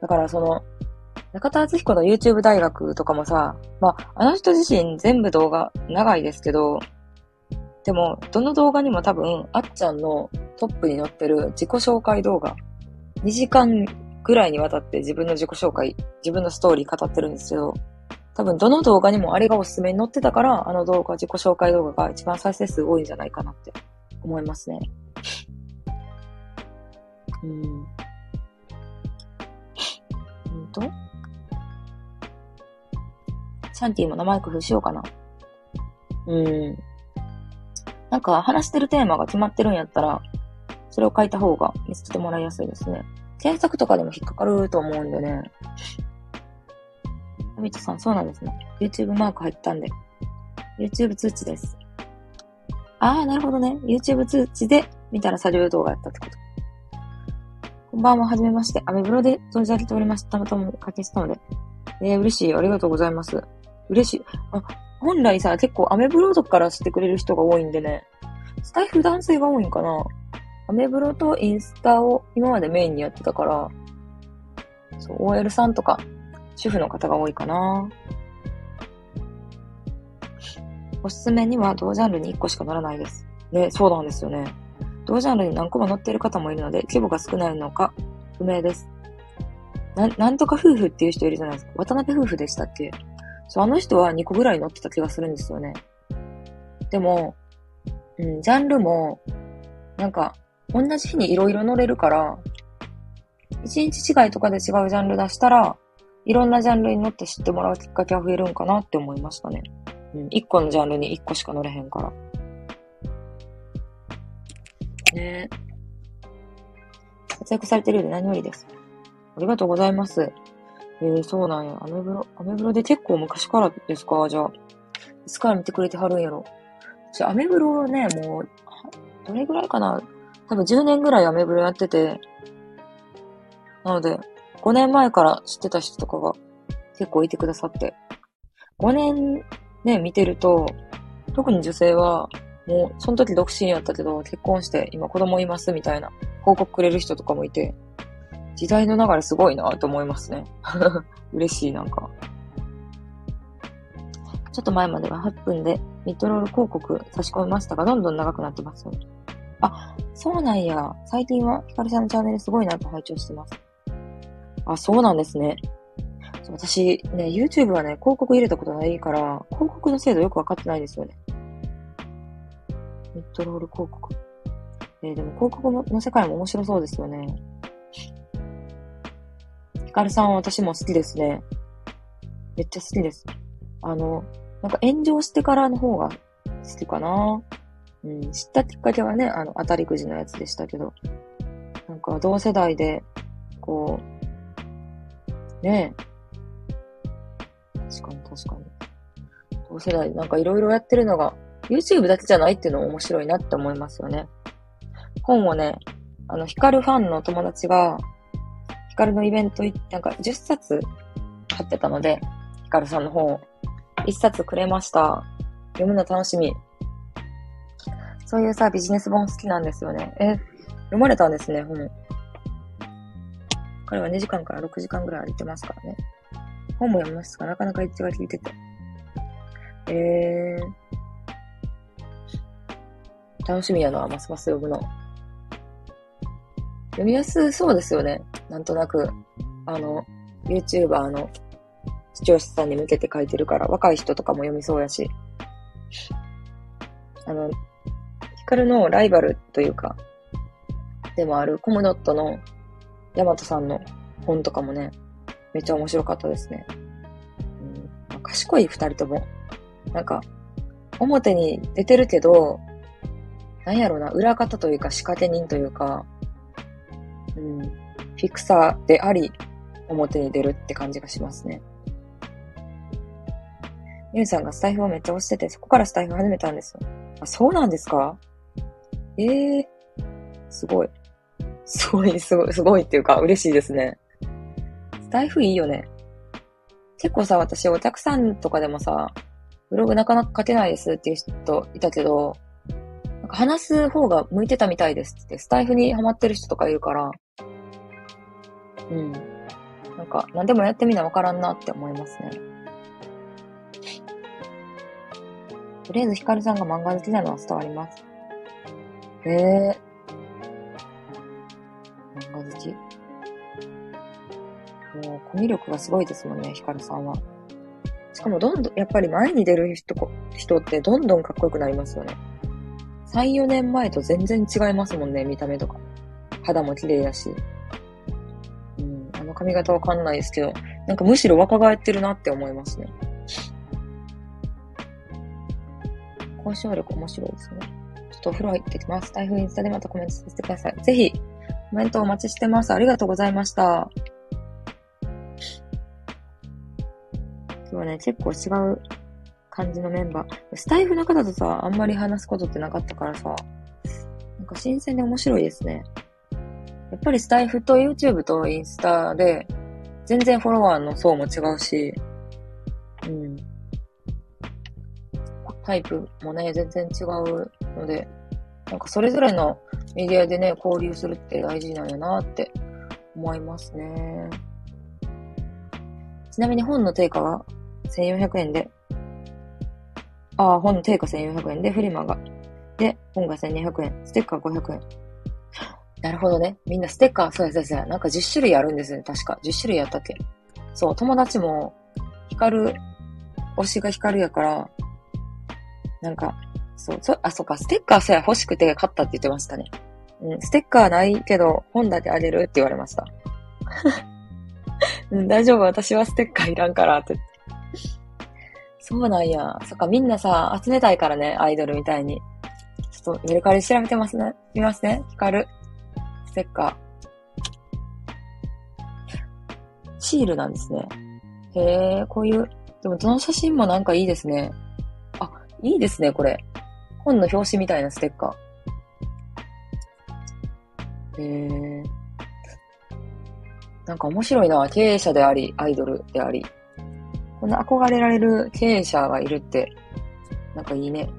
だからその、中田敦彦の YouTube 大学とかもさ、まあ、あの人自身全部動画長いですけど、でも、どの動画にも多分、あっちゃんのトップに載ってる自己紹介動画、2時間ぐらいにわたって自分の自己紹介、自分のストーリー語ってるんですけど、多分どの動画にもあれがおすすめに載ってたから、あの動画、自己紹介動画が一番再生数多いんじゃないかなって思いますね。うん。うんと？シャンティも生工夫しようかな。うん。なんか話してるテーマが決まってるんやったら、それを書いた方が見つけてもらいやすいですね。検索とかでも引っかかると思うんでね。ナビトさん、そうなんですね。YouTube マーク入ったんで。YouTube 通知です。ああ、なるほどね。YouTube 通知で見たら作業動画やったってこと。こんばんは、はじめまして。アメブロで存じ上げておりました。たまたま書きしたので。えー、嬉しい。ありがとうございます。嬉しい。あ、本来さ、結構アメブロとかからしてくれる人が多いんでね。スタイフ男性が多いんかなアメブロとインスタを今までメインにやってたから、そう、OL さんとか主婦の方が多いかな。おすすめには同ジャンルに1個しかならないです。ね、そうなんですよね。同ジャンルに何個も載っている方もいるので、規模が少ないのか不明です。な、なんとか夫婦っていう人いるじゃないですか。渡辺夫婦でしたっけ？そう、あの人は2個ぐらい載ってた気がするんですよね。でも、うん、ジャンルも、なんか、同じ日にいろいろ載れるから、1日違いとかで違うジャンル出したら、いろんなジャンルに乗って知ってもらうきっかけは増えるんかなって思いましたね。うん。一個のジャンルに一個しか乗れへんから。ね活躍されてるようで何よりです。ありがとうございます。えー、そうなんや。アメブロ、アメブロで結構昔からですか？じゃあ。いつから見てくれてはるんやろ？じゃアメブロね、もう、どれぐらいかな？多分10年ぐらいアメブロやってて、なので、5年前から知ってた人とかが結構いてくださって、5年ね、見てると、特に女性は、もう、その時独身やったけど、結婚して今子供いますみたいな報告くれる人とかもいて、時代の流れすごいなと思いますね。嬉しい、なんか。ちょっと前までは8分でミッドロール広告差し込みましたが、どんどん長くなってますよ。あ、そうなんや。最近はヒカルさんのチャンネルすごいなと拝聴してます。あ、そうなんですね。私ね、YouTube はね、広告入れたことないから、広告の精度よくわかってないですよね。ミッドロール広告。えー、でも広告の世界も面白そうですよね。ヒカルさんは私も好きですね。めっちゃ好きです。あの、なんか炎上してからの方が好きかな。うん、知ったきっかけはね、あの、当たりくじのやつでしたけど。なんか同世代で、こう、ねえ、確かに確かに。同世代なんかいろいろやってるのが、YouTube だけじゃないっていうのも面白いなって思いますよね。本をね、あの、ヒカルファンの友達が、ヒカルのイベント行って、なんか10冊買ってたので、ヒカルさんの本を1冊くれました。読むの楽しみ。そういうさ、ビジネス本好きなんですよね。え、読まれたんですね、本。彼は2時間から6時間ぐらい歩いてますからね。本も読みますが、なかなか一致が効いてて。えー、楽しみやな、ますます読むの。読みやすそうですよね。なんとなく、あの、YouTuber の視聴者さんに向けて書いてるから、若い人とかも読みそうやし。あの、ヒカルのライバルというか、でもあるコムドットのヤマトさんの本とかもね、めっちゃ面白かったですね。うん、賢い二人とも。なんか、表に出てるけど、なんやろな、裏方というか仕掛け人というか、うん、フィクサーであり、表に出るって感じがしますね。ユンさんがスタイフをめっちゃ推してて、そこからスタイフ始めたんですよ。あ、そうなんですか？ええー、すごい。すごい、すごい、すごいっていうか、嬉しいですね。台風いいよね。結構さ、私お客さんとかでもさ、ブログなかなか書けないですっていう人いたけど、か話す方が向いてたみたいですって、スタイフにハマってる人とかいるから、うん。なんか、何でもやってみなわからんなって思いますね。とりあえずヒカルさんが漫画好きなのは伝わります。へえー。漫画好き。もうコミュ力がすごいですもんね、ヒカルさんは。しかもどんどん、やっぱり前に出る人人ってどんどんかっこよくなりますよね。3、4年前と全然違いますもんね、見た目とか。肌も綺麗だし。うん、あの髪型わかんないですけど、なんかむしろ若返ってるなって思いますね。交渉力面白いですね。ちょっとお風呂入ってきます。台風インスタでまたコメントさせてください。ぜひ、コメントお待ちしてます。ありがとうございました。今日はね、結構違う感じのメンバー。スタイフの方とさ、あんまり話すことってなかったからさ、なんか新鮮で面白いですね。やっぱりスタイフと YouTube とインスタで、全然フォロワーの層も違うし、うん。タイプもね、全然違うので、なんかそれぞれのメディアでね、交流するって大事なんやなって思いますね。ちなみに本の定価は1400円で、ああ、本の定価1400円で、フリマが、で、本が1200円、ステッカー500円。なるほどね。みんなステッカー、そうやそうやそうや。なんか10種類あるんですね、確か。10種類やったっけそう、友達も、光る、推しが光るやから、なんか、そう、そ、あ、そっか、ステッカーさえ欲しくて買ったって言ってましたね。うん、ステッカーないけど、本だけあげるって言われました。うん、大丈夫、私はステッカーいらんからって。そうなんや。そっか、みんなさ、集めたいからね、アイドルみたいに。ちょっとメルカリ調べてますね。見ますね。光る。ステッカー。シールなんですね。へえ、こういう、でもどの写真もなんかいいですね。あ、いいですね、これ。本の表紙みたいなステッカー。へえ。なんか面白いな。経営者であり、アイドルであり。こんな憧れられる経営者がいるって、なんかいいね。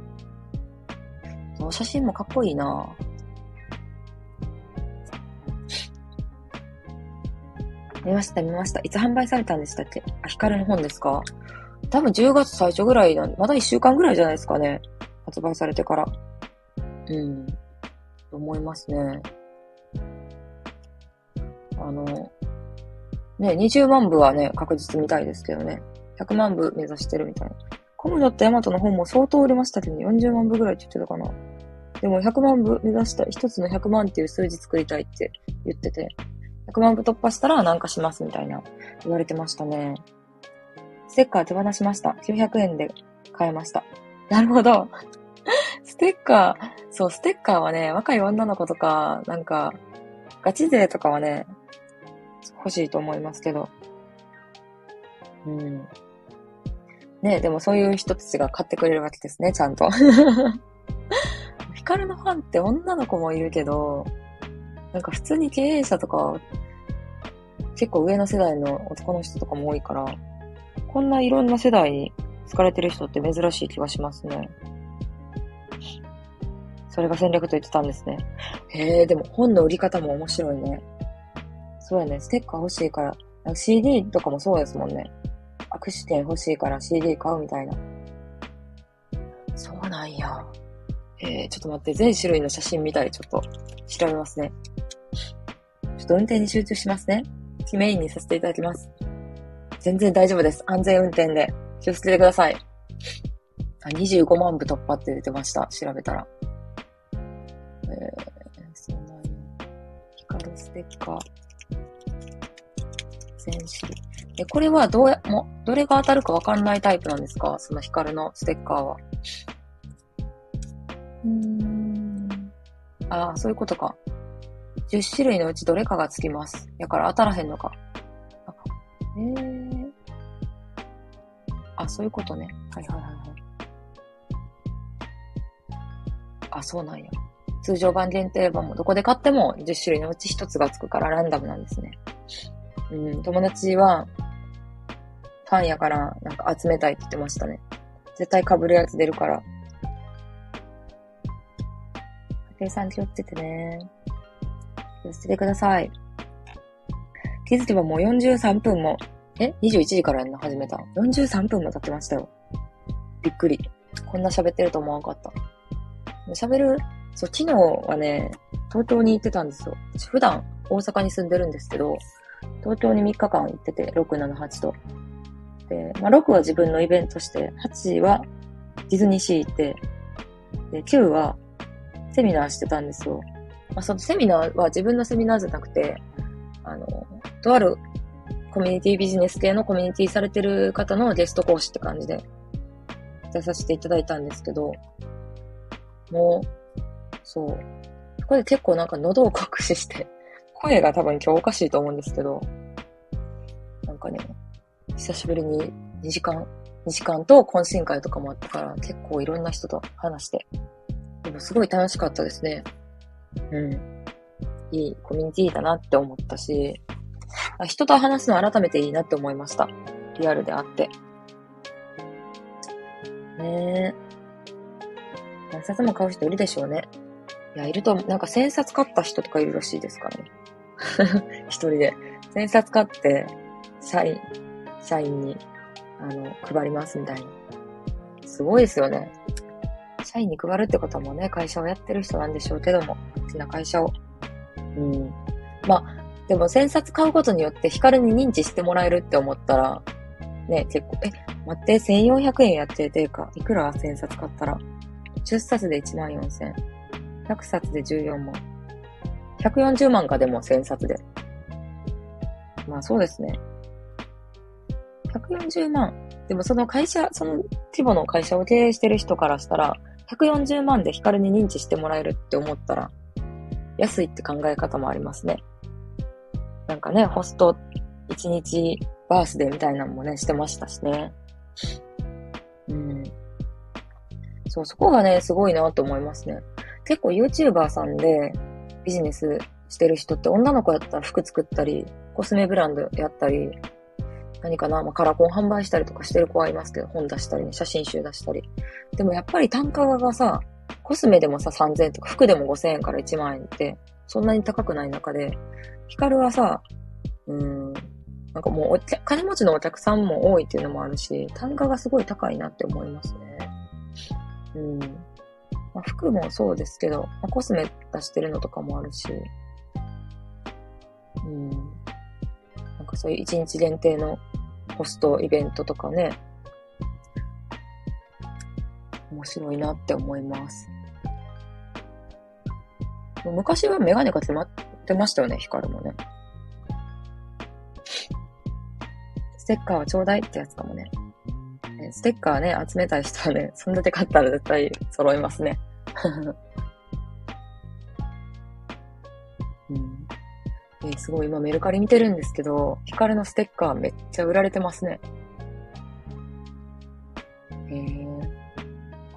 その写真もかっこいいな。見ました、見ました。いつ販売されたんでしたっけ？あ、ヒカルの本ですか？多分10月最初ぐらいなんで、まだ1週間ぐらいじゃないですかね。発売されてから。うん。と思いますね。あの、ね、20万部はね、確実みたいですけどね。100万部目指してるみたいな。コムドットヤマトの本も相当売れましたけど、ね40万部ぐらいって言ってたかな。でも100万部目指した、一つの100万っていう数字作りたいって言ってて、100万部突破したらなんかしますみたいな言われてましたね。ステッカー手放しました。900円で買えました。なるほど。ステッカー、そう、ステッカーはね、若い女の子とか、なんか、ガチ勢とかはね、欲しいと思いますけど。うん。ねでもそういう人たちが買ってくれるわけですね、ちゃんと。ヒカルのファンって女の子もいるけど、なんか普通に経営者とか、結構上の世代の男の人とかも多いから、こんないろんな世代に好かれてる人って珍しい気がしますね。それが戦略と言ってたんですね。へえ、でも本の売り方も面白いね。そうやね、ステッカー欲しいから、か CD とかもそうですもんね。握手券欲しいから CD 買うみたいな。そうなんや。えー、ちょっと待って、全種類の写真見たりちょっと調べますね。ちょっと運転に集中しますね。メインにさせていただきます。全然大丈夫です。安全運転で気をつけてください。あ、25万部突破って出てました。調べたら。えー、そうなんや。光るステッカー。全種類。え、これはどうや、も、どれが当たるかわかんないタイプなんですか？その光のステッカーは。うーん。ああ、そういうことか。10種類のうちどれかがつきます。やから当たらへんのか。あ、えー。あ、そういうことね。はいはいはいはい。あ、そうなんや。通常版限定版もどこで買っても10種類のうち1つがつくからランダムなんですね。うん、友達は、ファンやからなんか集めたいって言ってましたね。絶対被るやつ出るから。家庭さん気をつけてね。気をつけてください。気づけばもう43分も、え ?21 時からやんの？始めた。43分も経ってましたよ。びっくり。こんな喋ってると思わなかった。喋る、そう、昨日はね、東京に行ってたんですよ。普段大阪に住んでるんですけど、東京に3日間行ってて、6、7、8と。で、まあ、6は自分のイベントして、8はディズニーシー行って、で、9はセミナーしてたんですよ。まあ、そのセミナーは自分のセミナーじゃなくて、あの、とあるコミュニティビジネス系のコミュニティされてる方のゲスト講師って感じで出させていただいたんですけど、もう、そう。ここで結構なんか喉を隠しして、声が多分今日おかしいと思うんですけど、なんかね、久しぶりに2時間、2時間と懇親会とかもあったから結構いろんな人と話して、でもすごい楽しかったですね。うん。いいコミュニティだなって思ったし、人と話すの改めていいなって思いました。リアルであって。ねえ。何冊も買う人いるでしょうね。いや、いると、なんか千冊買った人とかいるらしいですからね。一人で。千冊買って、社員、社員に、あの、配りますみたいな。すごいですよね。社員に配るってこともね、会社をやってる人なんでしょうけども、好きな会社を。うん。まあ、でも、千冊買うことによって光に認知してもらえるって思ったら、ね、結構、え、待って、1400円やっててか、いくら千冊買ったら？10冊で1万4000冊で14万。140万かでも1000冊で。まあそうですね。140万。でもその会社、その規模の会社を経営してる人からしたら、140万でヒカルに認知してもらえるって思ったら、安いって考え方もありますね。なんかね、ホスト一日バースデーみたいなのもね、してましたしね。うん。そう、そこがね、すごいなと思いますね。結構 YouTuber さんでビジネスしてる人って女の子やったら服作ったり、コスメブランドやったり、何かな、まあ、カラコン販売したりとかしてる子はいますけど、本出したりね、写真集出したり。でもやっぱり単価がさ、コスメでもさ、3000円とか、服でも5000円から1万円って、そんなに高くない中で、ヒカルはさ、うん、なんかもうお、金持ちのお客さんも多いっていうのもあるし、単価がすごい高いなって思いますね。うん。まあ、服もそうですけど、まあ、コスメ出してるのとかもあるし、うん。なんかそういう一日限定のホストイベントとかね、面白いなって思います。昔はメガネが詰まってましたよね、ヒカルもね。ステッカーはちょうだいってやつかもね。ステッカーね、集めたい人はね、そんだけ買ったら絶対揃いますね。え、すごい今メルカリ見てるんですけど、ヒカルのステッカーめっちゃ売られてますね。えー、面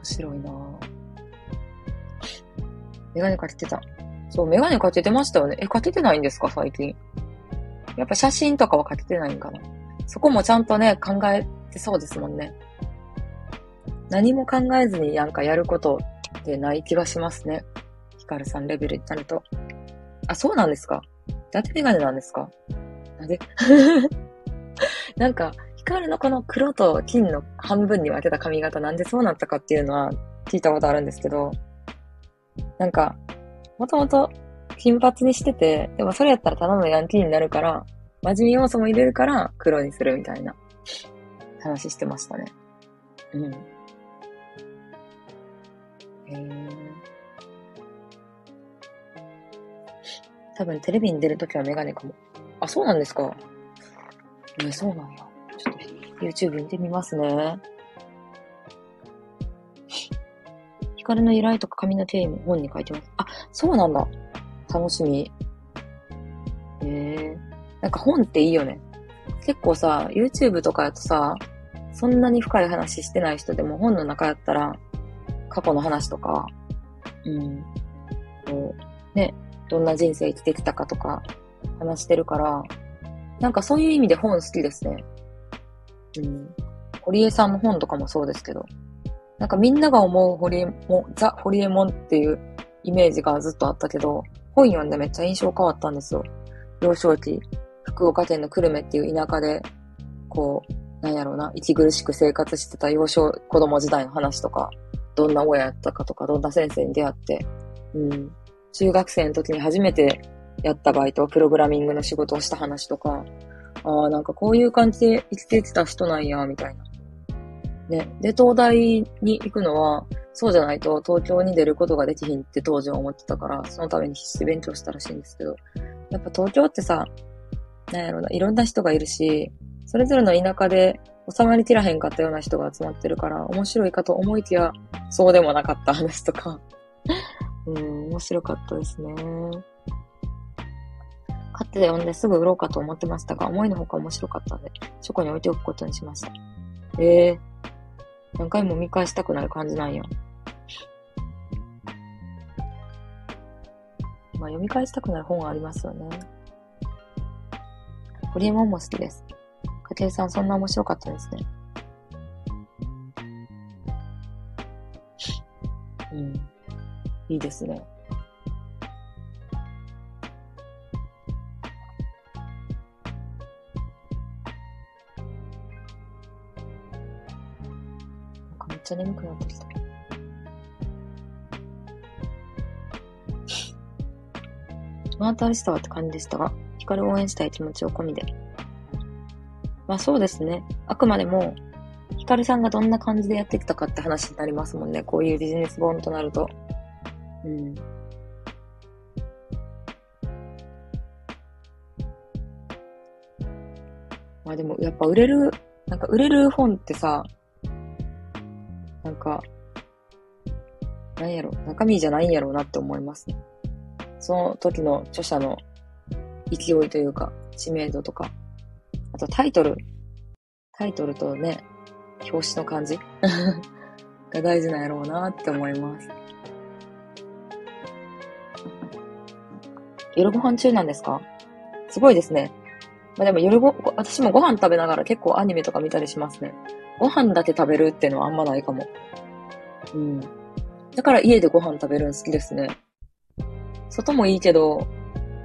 白いなメガネかけてた。そう、メガネかけてましたよね。え、かけてないんですか最近。やっぱ写真とかはかけてないんかな。そこもちゃんとね、考えてそうですもんね。何も考えずになんかやることってない気がしますね。ヒカルさんレベルになると。あ、そうなんですかなんでメガネなんですか？なんでなんか、ヒカルのこの黒と金の半分に分けた髪型なんでそうなったかっていうのは聞いたことあるんですけど、なんか、もともと金髪にしてて、でもそれやったらただのヤンキーになるから、真面目要素も入れるから黒にするみたいな話してましたね。うん。へえ。多分テレビに出るときはメガネかも。あ、そうなんですか。え、そうなんや。ちょっと YouTube 見てみますね。ヒカルの依頼とか髪の手に本に書いてます。あ、そうなんだ。楽しみ。ええー、なんか本っていいよね。結構さ、YouTube とかやとさ、そんなに深い話してない人でも本の中やったら、過去の話とか、うん、こう、ね、どんな人生生きてきたかとか話してるから、なんかそういう意味で本好きですね。うん。堀江さんの本とかもそうですけど、なんかみんなが思う堀江も、ザ・堀江門っていうイメージがずっとあったけど、本読んでめっちゃ印象変わったんですよ。幼少期、福岡県の久留米っていう田舎で、こう、なんやろうな、息苦しく生活してた幼少子供時代の話とか、どんな親やったかとか、どんな先生に出会って、うん、中学生の時に初めてやったバイト、プログラミングの仕事をした話とか、ああ、なんかこういう感じで生きてきた人なんや、みたいな。ね。で、東大に行くのは、そうじゃないと東京に出ることができひんって当時は思ってたから、そのために必死で勉強したらしいんですけど、やっぱ東京ってさ、なんやろな、いろんな人がいるし、それぞれの田舎で収まりきらへんかったような人が集まってるから、面白いかと思いきや、そうでもなかった話とかうん、面白かったですね。買って読んですぐ売ろうかと思ってましたが、思いのほか面白かったので、書庫に置いておくことにしました。ええー、何回も見返したくなる感じなんや。まあ、読み返したくなる本はありますよね。ホリエモンも好きです。かけるさん、そんな面白かったですね。うん。いいですね。なんかめっちゃ眠くなってきた。またしたわって感じでしたが、光応援したい気持ちを込みで。まあそうですね。あくまでも、ヒカルさんがどんな感じでやってきたかって話になりますもんね。こういうビジネス本となると。うん。まあでも、やっぱ売れる、なんか売れる本ってさ、なんか、なんやろ、中身じゃないんやろうなって思いますね。その時の著者の勢いというか、知名度とか、あとタイトル。タイトルとね、表紙の感じ が大事なんやろうなって思います。夜ご飯中なんですか？すごいですね。まあでも夜ご、私もご飯食べながら結構アニメとか見たりしますね。ご飯だけ食べるっていうのはあんまないかも。うん。だから家でご飯食べるの好きですね。外もいいけど、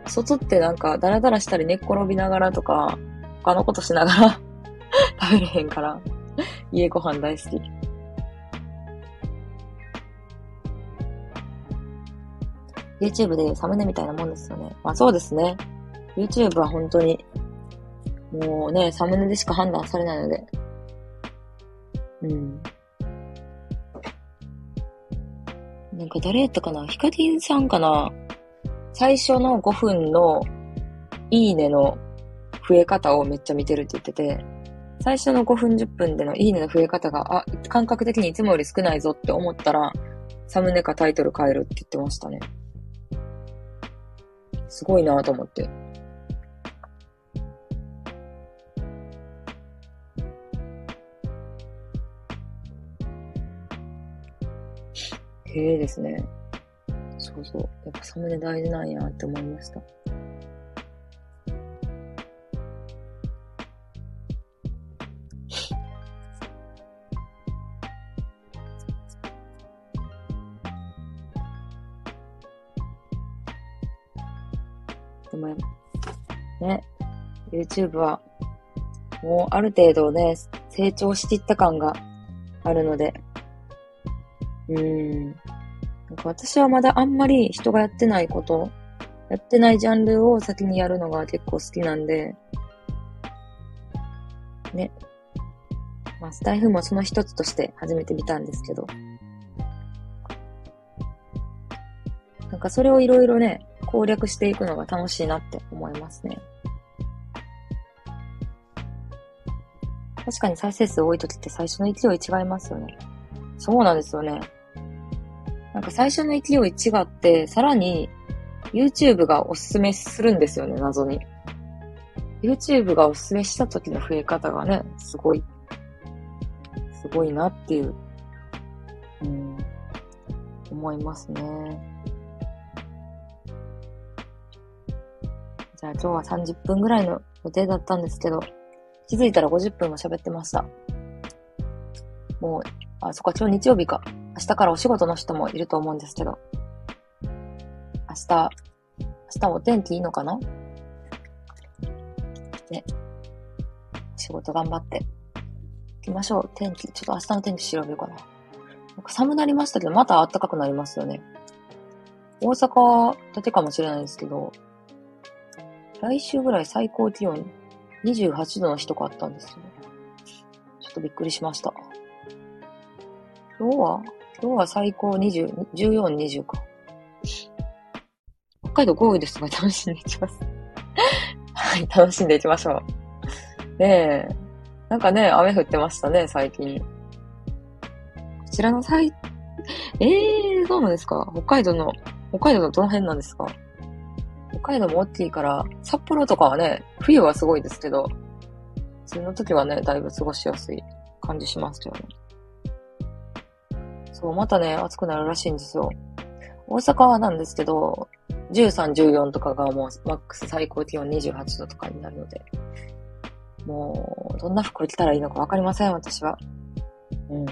外ってなんかダラダラしたり寝っ転びながらとか、他のことしながら 食べれへんから、家ご飯大好き。YouTube でサムネみたいなもんですよね。まあそうですね。YouTube は本当に、もうね、サムネでしか判断されないので。うん。なんか誰やったかな？ヒカリンさんかな？最初の5分のいいねの増え方をめっちゃ見てるって言ってて、最初の5分10分でのいいねの増え方が、あ、感覚的にいつもより少ないぞって思ったら、サムネかタイトル変えるって言ってましたね。すごいなと思って。へえですね。そうそう。やっぱサムネ大事なんやって思いました。でも、ね、YouTube は、もうある程度ね、成長していった感があるので、うーん。なんか私はまだあんまり人がやってないこと、やってないジャンルを先にやるのが結構好きなんで、ね。まあ、スタイフもその一つとして始めてみたんですけど、なんかそれをいろいろね、攻略していくのが楽しいなって思いますね。確かに再生数多い時って最初の勢い違いますよね。そうなんですよね。なんか最初の勢い違って、さらに YouTube がおすすめするんですよね、謎に。YouTube がおすすめした時の増え方がね、すごい、すごいなっていう、うん、思いますね。じゃあ今日は30分ぐらいの予定だったんですけど、気づいたら50分も喋ってました。もう、あ、そっか、今日日曜日か。明日からお仕事の人もいると思うんですけど。明日、明日お天気いいのかな？ね。仕事頑張って。行きましょう。天気、ちょっと明日の天気調べようかな。なんか寒なりましたけど、また暖かくなりますよね。大阪だけかもしれないですけど、来週ぐらい最高気温28度の日とかあったんですよね。ちょっとびっくりしました。今日は今日は最高20、14、20か。北海道豪雨ですが楽しんでいきます。はい、楽しんでいきましょう。ねえ。なんかね、雨降ってましたね、最近。こちらの最、ええー、どうなんですか？北海道の、北海道のどの辺なんですか？海道も大きいから、札幌とかはね、冬はすごいですけど、梅雨の時はね、だいぶ過ごしやすい感じしますよね。そう、またね、暑くなるらしいんですよ。大阪はなんですけど、13、14とかがもうマックス最高気温28度とかになるので、もう、どんな服着たらいいのかわかりません、私は。うん。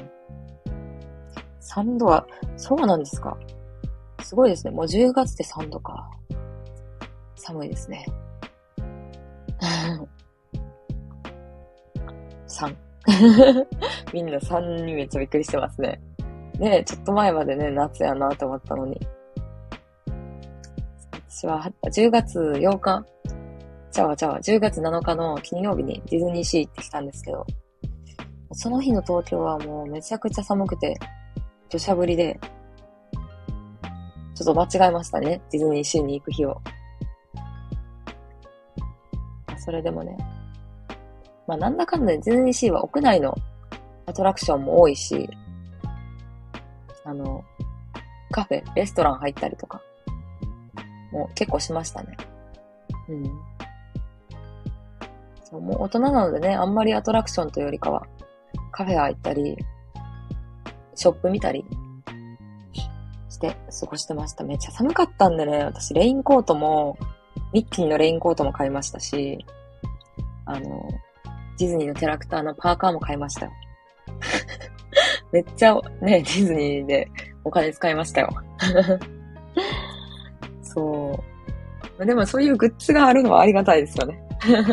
3度は、そうなんですか。すごいですね。もう10月で3度か。寒いですね。3。みんな3にめっちゃびっくりしてますね。ねちょっと前までね、夏やなと思ったのに。私は10月8日、ちゃわちゃわ、10月7日の金曜日にディズニーシー行ってきたんですけど、その日の東京はもうめちゃくちゃ寒くて、土砂降りで、ちょっと間違えましたね、ディズニーシーに行く日を。それでもね、まあなんだかんだディズニーシーは屋内のアトラクションも多いし、あの、カフェ、レストラン入ったりとか、もう結構しましたね。うん。そうもう大人なのでね、あんまりアトラクションというよりかは、カフェ行ったり、ショップ見たりして過ごしてました。めっちゃ寒かったんでね、私レインコートも、ミッキーのレインコートも買いましたし、あの、ディズニーのキャラクターのパーカーも買いましたよ。めっちゃね、ディズニーでお金使いましたよ。そう。でもそういうグッズがあるのはありがたいですよね。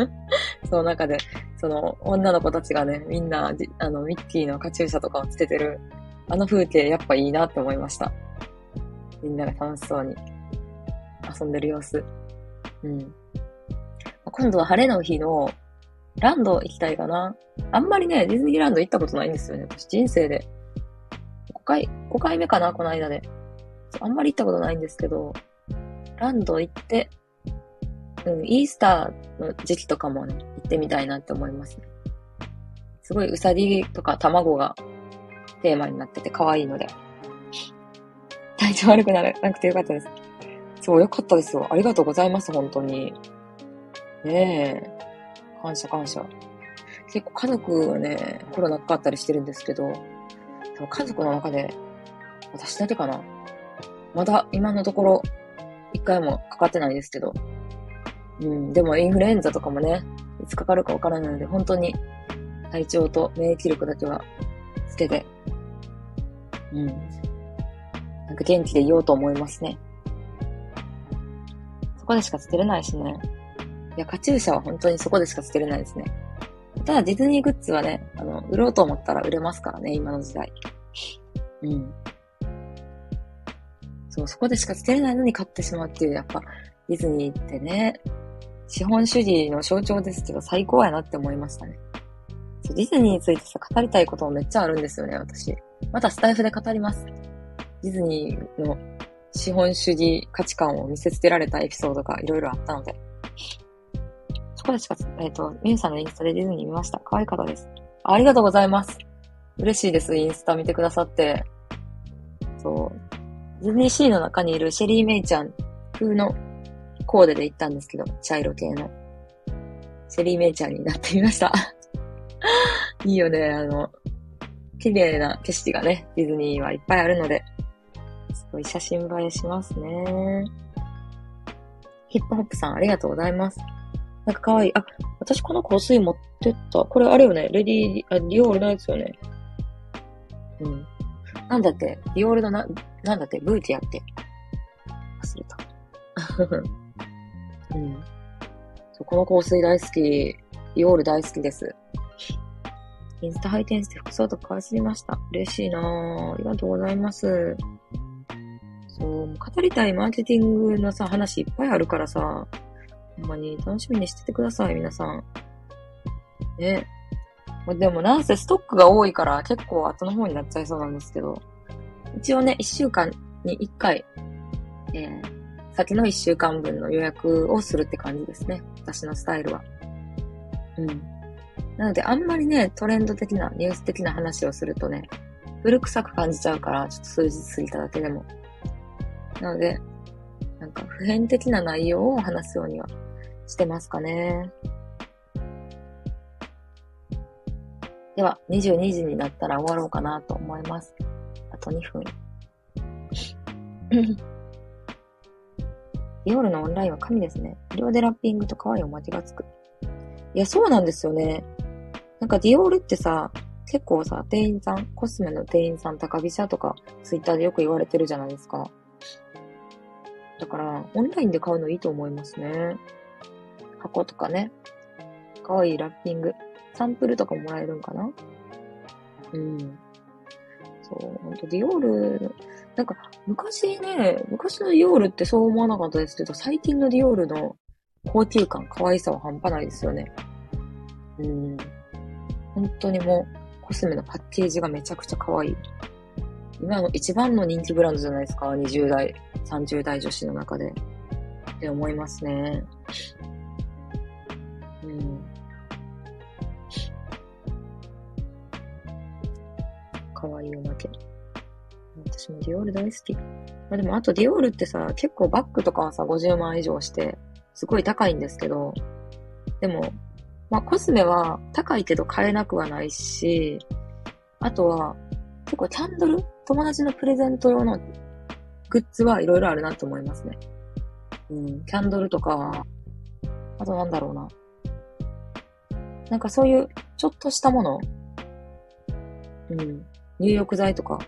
その中で、その女の子たちがね、みんな、あの、ミッキーのカチューシャとかをつけてる、あの風景やっぱいいなって思いました。みんなが楽しそうに遊んでる様子。うん。今度は晴れの日のランド行きたいかな。あんまりね、ディズニーランド行ったことないんですよね。私人生で。5回、5回目かな、この間で。あんまり行ったことないんですけど、ランド行って、うん、イースターの時期とかもね、行ってみたいなって思いますね。すごいうさぎとか卵がテーマになってて可愛いので。体調悪くならなくてよかったです。そう、よかったですよ。ありがとうございます、本当に。ねえ。感謝感謝。結構家族はね、コロナかかったりしてるんですけど、家族の中で、私だけかな。まだ今のところ、一回もかかってないですけど。うん、でもインフルエンザとかもね、いつかかるかわからないので、本当に体調と免疫力だけはつけて、うん。なんか元気でいようと思いますね。そこでしかつけれないしね。いや、カチューシャは本当にそこでしかつけれないですね。ただディズニーグッズはね、あの、売ろうと思ったら売れますからね、今の時代。うん。そう、そこでしかつけれないのに買ってしまうっていう、やっぱ、ディズニーってね、資本主義の象徴ですけど、最高やなって思いましたね。そうディズニーについてさ、語りたいこともめっちゃあるんですよね、私。またスタイフで語ります。ディズニーの資本主義価値観を見せつけられたエピソードがいろいろあったので。そこでしか、えっ、ー、と、ミュさんのインスタでディズニー見ました。可愛かったです。ありがとうございます。嬉しいです、インスタ見てくださって。そう。ディズニーシーの中にいるシェリー・メイちゃん風のコーデで行ったんですけど、茶色系の。シェリー・メイちゃんになってみました。いいよね、あの、綺麗な景色がね、ディズニーはいっぱいあるので、すごい写真映えしますね。ヒップホップさん、ありがとうございます。なんかかわいい。あ、私この香水持ってった。これあれよね。レディー、あ、ディオールのやつよね。うん。なんだって、ディオールのな、なんだって、ブーティアって。忘れた。うん。そうこの香水大好き。ディオール大好きです。インスタ配店して服装とか買いすぎました。嬉しいなぁ。ありがとうございます。そう、語りたいマーケティングのさ、話いっぱいあるからさ、ほんまに楽しみにしててください、皆さん。ね。でもなんせストックが多いから結構後の方になっちゃいそうなんですけど、一応ね、一週間に一回、えー、先の一週間分の予約をするって感じですね。私のスタイルは。うん。なので、あんまりね、トレンド的な、ニュース的な話をするとね、古臭く感じちゃうから、ちょっと数日過ぎただけでも。なので、なんか普遍的な内容を話すようにはしてますかね。では、22時になったら終わろうかなと思います。あと2分。ディオールのオンラインは神ですね。無料でラッピングと可愛いおまけがつく。いや、そうなんですよね。なんかディオールってさ、結構さ、店員さん、コスメの店員さん高飛車とか、ツイッターでよく言われてるじゃないですか。だから、オンラインで買うのいいと思いますね。箱とかね。かわいいラッピング。サンプルとかもらえるんかな？うん。そう、ほんとディオール、なんか昔ね、昔のディオールってそう思わなかったですけど、最近のディオールの高級感、可愛さは半端ないですよね。うん。本当にもう、コスメのパッケージがめちゃくちゃ可愛い。今の一番の人気ブランドじゃないですか。20代、30代女子の中で。って思いますね。可愛いおまけ。私もディオール大好き。まあでもあとディオールってさ、結構バッグとかはさ、50万以上して、すごい高いんですけど、でも、まあ、コスメは高いけど買えなくはないし、あとは、結構キャンドル？友達のプレゼント用のグッズはいろいろあるなと思いますね。うん、キャンドルとか、あとなんだろうな。なんかそういうちょっとしたもの、うん、入浴剤とか、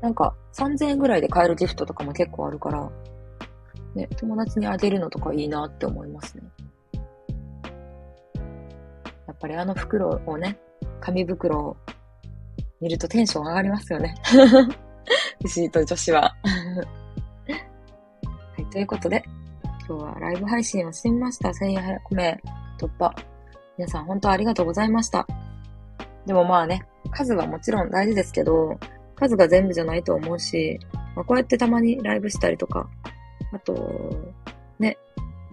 なんか3000円ぐらいで買えるギフトとかも結構あるから、ね、友達にあげるのとかいいなって思いますね。やっぱりあの袋をね、紙袋を見るとテンション上がりますよね。牛と女子は。はい、ということで、今日はライブ配信をしてみました。1400名突破。皆さん本当ありがとうございました。でもまあね、数はもちろん大事ですけど、数が全部じゃないと思うし、まあ、こうやってたまにライブしたりとか、あと、ね、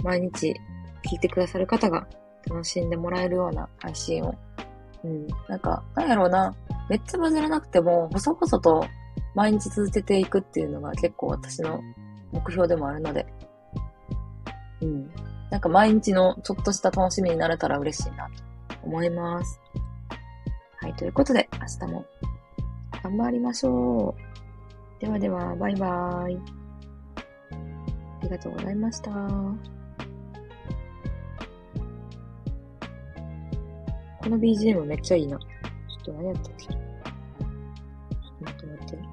毎日聞いてくださる方が楽しんでもらえるような配信を。うん。なんか、なんやろうな。めっちゃバズらなくても、細々と毎日続けていくっていうのが結構私の目標でもあるので。うん。なんか毎日のちょっとした楽しみになれたら嬉しいなと思います。はい。ということで、明日も頑張りましょう。ではでは、バイバーイ。ありがとうございました。この BGM めっちゃいいな。ちょっと何やったっけ？ちょっと待って待って。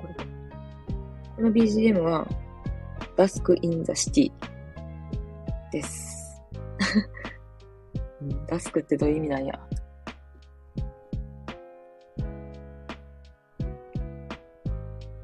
これこの BGM は、ダスクインザシティです。ダスクってどういう意味なんや？